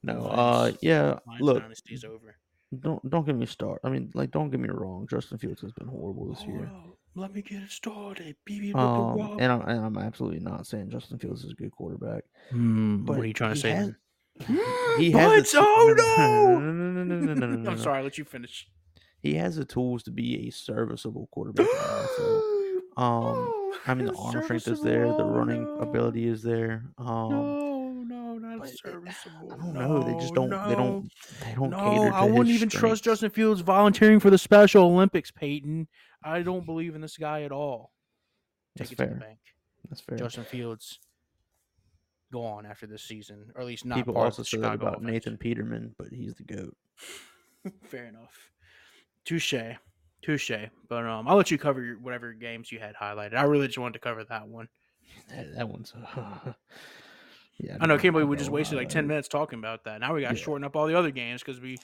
No, Mine's, uh, yeah. look, dynasty's over. Don't don't get me started. I mean, like, don't get me wrong. Justin Fields has been horrible this oh, year. Let me get it started. BB, um, and I'm and I'm absolutely not saying Justin Fields is a good quarterback. Mm, what are you trying to say? Has, he has. But, oh no! no, no, no, no, no, no, no, I'm sorry. I'll let you finish. He has the tools to be a serviceable quarterback. Um, I mean, the arm strength is there. The running ability is there. Um, No, no, not serviceable. I don't know. They just don't. They don't. They don't No, cater to I wouldn't even trust. Justin Fields volunteering for the Special Olympics, Peyton. I don't believe in this guy at all. Take That's it to the bank. That's fair. Justin Fields go on after this season, or at least not People also of the say Chicago about offense. Nathan Peterman, but he's the goat. Fair enough. Touche. Touche. But um, I'll let you cover your, whatever games you had highlighted. I really just wanted to cover that one. That, that one's. yeah. I know. I can't believe we just wasted like that- 10 minutes talking about that. Now we got to Yeah. shorten up all the other games because we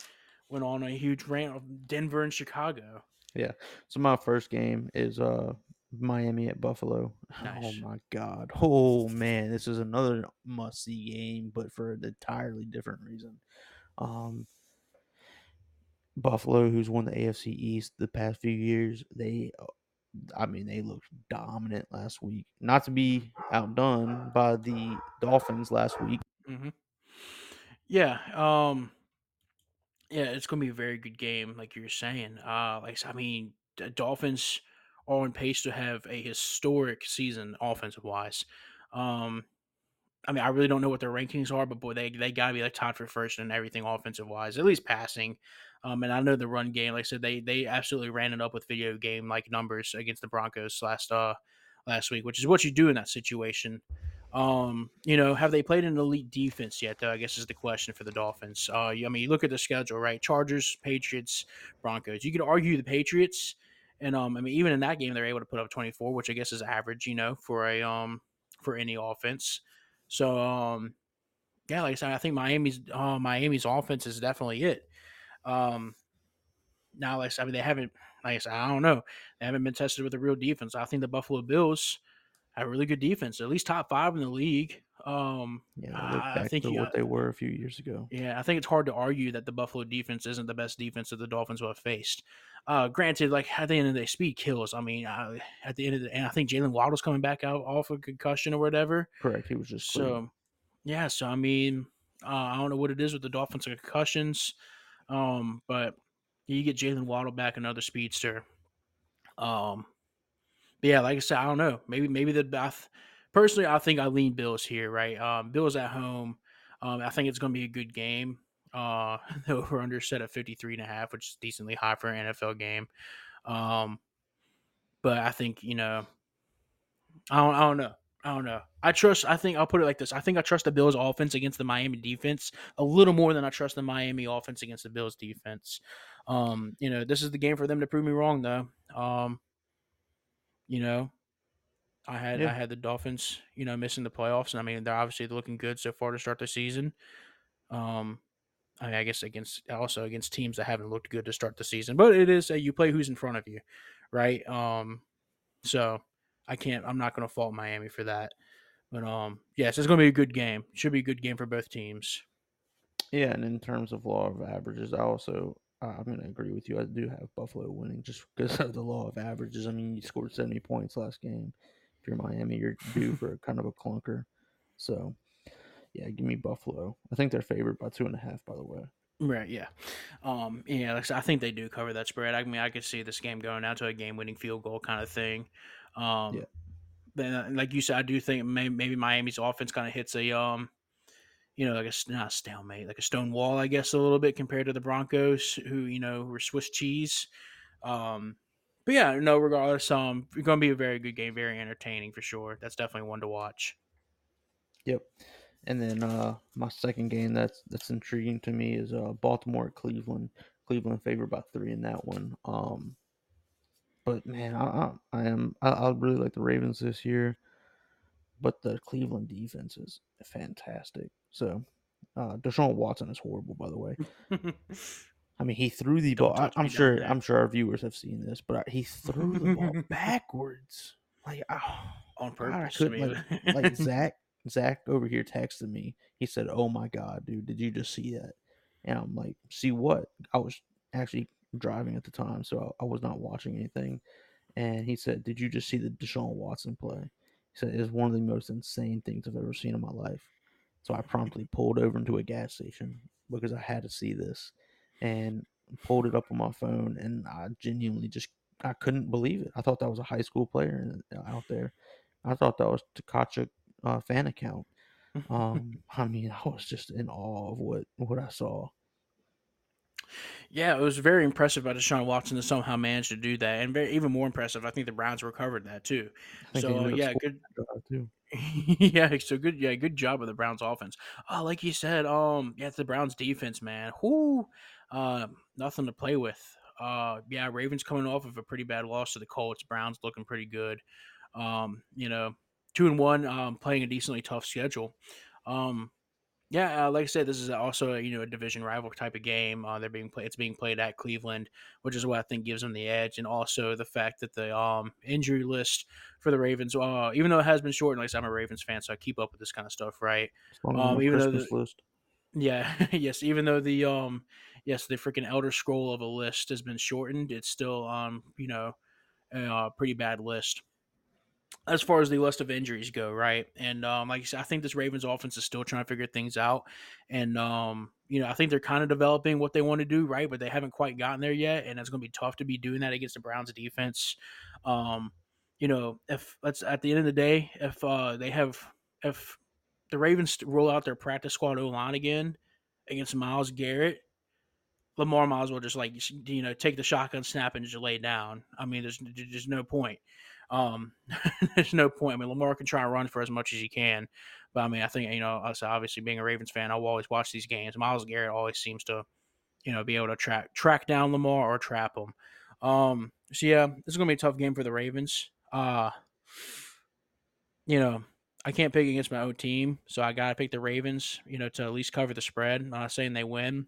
went on a huge rant of Denver and Chicago. Yeah. So my first game is uh Miami at Buffalo. Oh my god. Oh man, this is another must see game, but for an entirely different reason. Um Buffalo, who's won the AFC East the past few years, they uh, I mean they looked dominant last week. Not to be outdone by the Dolphins last week. hmm Yeah. Um. Yeah, it's gonna be a very good game, like you're saying. Uh, like I mean, the Dolphins are on pace to have a historic season offensive wise. Um, I mean, I really don't know what their rankings are, but boy, they they gotta be like tied for first in everything offensive wise, at least passing. Um, and I know the run game, like I said, they they absolutely ran it up with video game like numbers against the Broncos last uh last week, which is what you do in that situation. Um, you know, have they played an elite defense yet? Though I guess is the question for the Dolphins. Uh, I mean, you look at the schedule, right? Chargers, Patriots, Broncos. You could argue the Patriots, and um, I mean, even in that game, they're able to put up twenty four, which I guess is average, you know, for a um for any offense. So um, yeah, like I said, I think Miami's uh, Miami's offense is definitely it. Um, now, like I said, I mean, they haven't, like I said, I don't know, they haven't been tested with a real defense. I think the Buffalo Bills have a really good defense, at least top five in the league. Um, Yeah, I back think to you- what they were a few years ago. yeah, I think it's hard to argue that the Buffalo defense isn't the best defense that the Dolphins will have faced. Uh, granted, like at the end of the day, speed kills. I mean, uh, at the end of the, and I think Jaylen Waddle's coming back out off a concussion or whatever. Correct. He was just. So, Yeah, so I mean, uh, I don't know what it is with the Dolphins like concussions, um, but you get Jaylen Waddle back, another speedster. Um, but yeah, like I said, I don't know. Maybe maybe the Bath. Personally, I think I lean Bills here. Right, um, Bills at home. Um, I think it's going to be a good game. Uh, the over under set at 53 and a half, which is decently high for an NFL game. Um, but I think you know, I don't, I don't know. I don't know. I trust. I think I'll put it like this. I think I trust the Bills' offense against the Miami defense a little more than I trust the Miami offense against the Bills' defense. Um, you know, this is the game for them to prove me wrong, though. Um, you know, I had Yeah. I had the Dolphins, you know, missing the playoffs, and I mean they're obviously looking good so far to start the season. Um, I, mean, I guess against also against teams that haven't looked good to start the season, but it is a, you play who's in front of you, right? Um, so I can't. I'm not going to fault Miami for that. But um, yes, it's going to be a good game. Should be a good game for both teams. Yeah, and in terms of law of averages, I also uh, I'm going to agree with you. I do have Buffalo winning just because of the law of averages. I mean, you scored 70 points last game. If you're Miami, you're due for kind of a clunker. So, yeah, give me Buffalo. I think they're favored by two and a half, by the way. Right. Yeah. Um. Yeah. Like I, said, I think they do cover that spread. I mean, I could see this game going out to a game-winning field goal kind of thing. Um. Yeah. Then, like you said, I do think maybe, maybe Miami's offense kind of hits a um you know, like a not a stalemate, like a stone wall, I guess, a little bit compared to the Broncos, who you know were Swiss cheese. Um, but yeah, no, regardless, um, it's going to be a very good game, very entertaining for sure. That's definitely one to watch. Yep. And then uh, my second game that's that's intriguing to me is uh, Baltimore Cleveland. Cleveland favored by three in that one. Um, but man, I, I, I am I, I really like the Ravens this year, but the Cleveland defense is fantastic. So, uh, Deshaun Watson is horrible, by the way. I mean, he threw the Don't ball. I, down sure. I'm sure our viewers have seen this, but I, he threw the ball backwards. Like, oh, on God, I purpose. couldn't like like Zack. Zack over here texted me. He said, "Oh my God, dude, did you just see that?" And I'm like, "See what?" I was actually driving at the time, so I, I was not watching anything. And he said, "Did you just see the Deshaun Watson play?" He said, "It's one of the most insane things I've ever seen in my life." So I promptly pulled over into a gas station because I had to see this, and pulled it up on my phone, and I genuinely just I couldn't believe it. I thought that was a high school player out there. I thought that was Takacha uh, fan account. Um, I mean, I was just in awe of what what I saw. Yeah, it was very impressive by Deshaun Watson to somehow manage to do that, and very, even more impressive, I think the Browns recovered that too. I think they So yeah, good. too. yeah, so good. Yeah, good job with the Browns offense. Oh, like you said, um, yeah, it's the Browns defense, man. Whoo, uh, nothing to play with. Uh, yeah, Ravens coming off of a pretty bad loss to the Colts. Browns looking pretty good. Um, you know, two and one, um, playing a decently tough schedule. Um, yeah, uh, like I said, this is also a, you know a division rival type of game. Uh, they're being played. It's being played at Cleveland, which is what I think gives them the edge, and also the fact that the um, injury list for the Ravens, uh, even though it has been shortened, like I said, I'm a Ravens fan, so I keep up with this kind of stuff, right? It's Um, even though the, list. yeah, yes, even though the um, yes, the freaking Elder Scroll of a list has been shortened, it's still um, you know, a uh, pretty bad list as far as the list of injuries go, right? And um, like I said, I think this Ravens offense is still trying to figure things out. And um, you know, I think they're kind of developing what they want to do, right? But they haven't quite gotten there yet, and it's going to be tough to be doing that against the Browns defense. Um, you know, if let's at the end of the day, if uh, they have if the Ravens roll out their practice squad O line again against Myles Garrett, Lamar might as well just like you know take the shotgun snap and just lay down. I mean, there's there's no point. Um, there's no point. I mean, Lamar can try and run for as much as he can, but I mean, I think you know, us obviously being a Ravens fan, I'll always watch these games. Myles Garrett always seems to, you know, be able to track track down Lamar or trap him. Um, so yeah, this is gonna be a tough game for the Ravens. Uh, you know, I can't pick against my own team, so I gotta pick the Ravens. You know, to at least cover the spread. I'm not saying they win,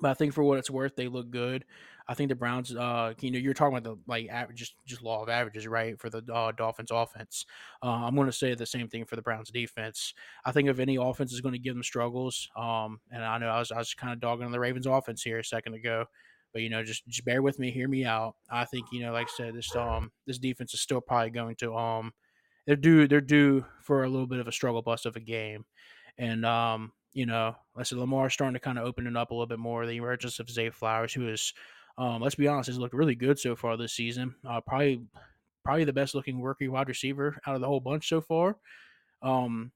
but I think for what it's worth, they look good. I think the Browns, uh, you know, you're talking about the like average, just just law of averages, right? For the uh, Dolphins offense, uh, I'm going to say the same thing for the Browns defense. I think if any offense is going to give them struggles, um, and I know I was I was kind of dogging on the Ravens offense here a second ago, but you know, just just bear with me, hear me out. I think you know, like I said, this um this defense is still probably going to um they're due they're due for a little bit of a struggle bust of a game. And um, you know, I said Lamar starting to kind of open it up a little bit more. The emergence of Zay Flowers, who is, um, let's be honest, has looked really good so far this season. Uh, probably, probably the best looking rookie wide receiver out of the whole bunch so far. Um,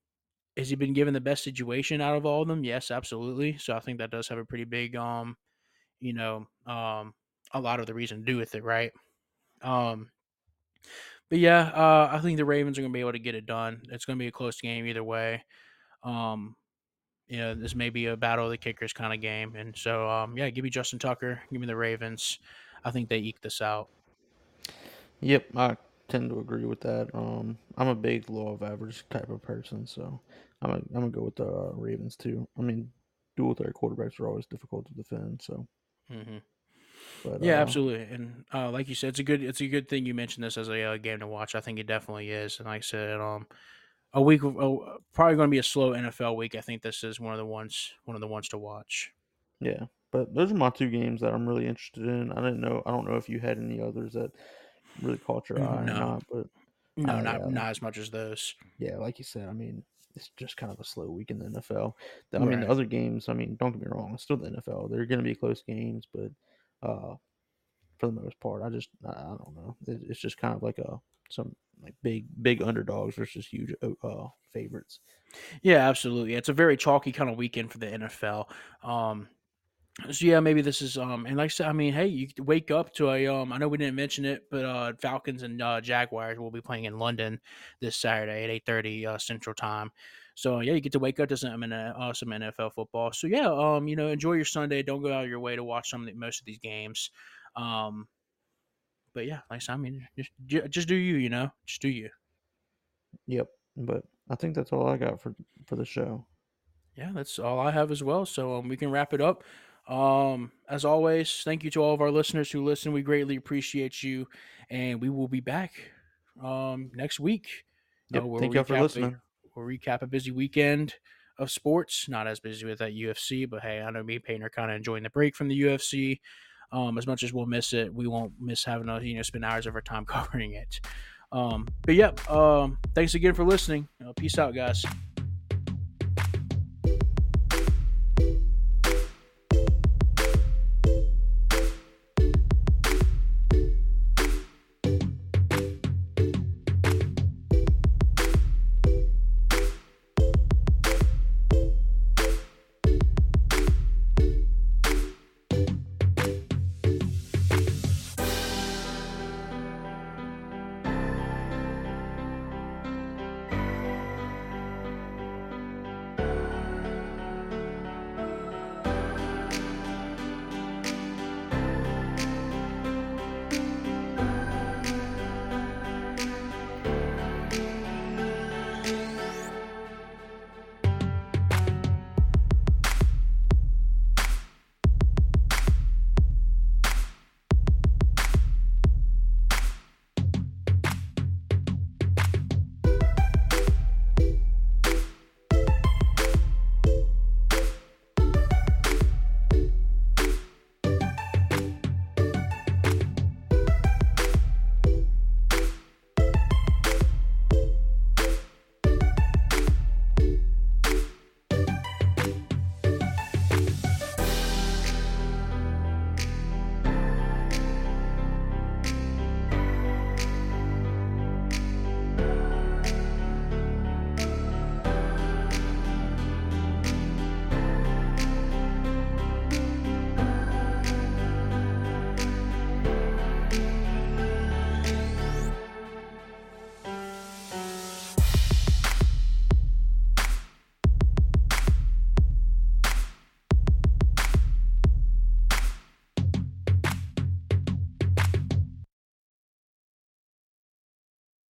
has he been given the best situation out of all of them? Yes, absolutely. So I think that does have a pretty big, um, you know, um, a lot of the reason to do with it, right? Um, but yeah, uh, I think the Ravens are going to be able to get it done. It's going to be a close game either way. Um, you know, this may be a battle of the kickers kind of game. And so, um, yeah, give me Justin Tucker, give me the Ravens. I think they eke this out. Yep, I tend to agree with that. Um, I'm a big law of average type of person, so I'm a, I'm gonna go with the uh, Ravens too. I mean, dual threat quarterbacks are always difficult to defend, so. Mm-hmm. But Yeah, uh, absolutely. And uh, like you said, it's a good it's a good thing you mentioned this as a uh, game to watch. I think it definitely is. And like I said, um, a week of oh, probably going to be a slow NFL week. I think this is one of the ones one of the ones to watch. yeah, but those are my two games that I'm really interested in. I didn't know. I don't know if you had any others that really caught your eye or No, not, but no, I not uh, not as much as those. yeah, like you said, I mean, it's just kind of a slow week in the NFL. The- I mean, the other games, I mean, don't get me wrong, it's still the NFL. They're going to be close games, but uh, for the most part, I just, I, I don't know. It, it's just kind of like a some like big, big underdogs versus huge uh favorites. Yeah, absolutely. It's a very chalky kind of weekend for the NFL. Um, so yeah, maybe this is um, and like I said, I mean, hey, you wake up to a um. I know we didn't mention it, but uh, Falcons and uh, Jaguars will be playing in London this Saturday at eight thirty uh, Central Time. So yeah, you get to wake up to some uh, some NFL football. So yeah, um, you know, enjoy your Sunday. Don't go out of your way to watch some of the, most of these games. Um, but yeah, like I I mean, just just do you, you know, just do you. Yep. But I think that's all I got for for the show. Yeah, that's all I have as well. So um, we can wrap it up. Um, as always, thank you to all of our listeners who listen. We greatly appreciate you, and we will be back um, next week. Yep. Uh, we'll Thank y'all for recap a- listening. we'll recap a busy weekend of sports. Not as busy with that UFC, but hey, I know me and Peyton are kind of enjoying the break from the UFC. Um, as much as we'll miss it, we won't miss having to you know spend hours of our time covering it. Um, but yeah, um, thanks again for listening. Uh, peace out, guys.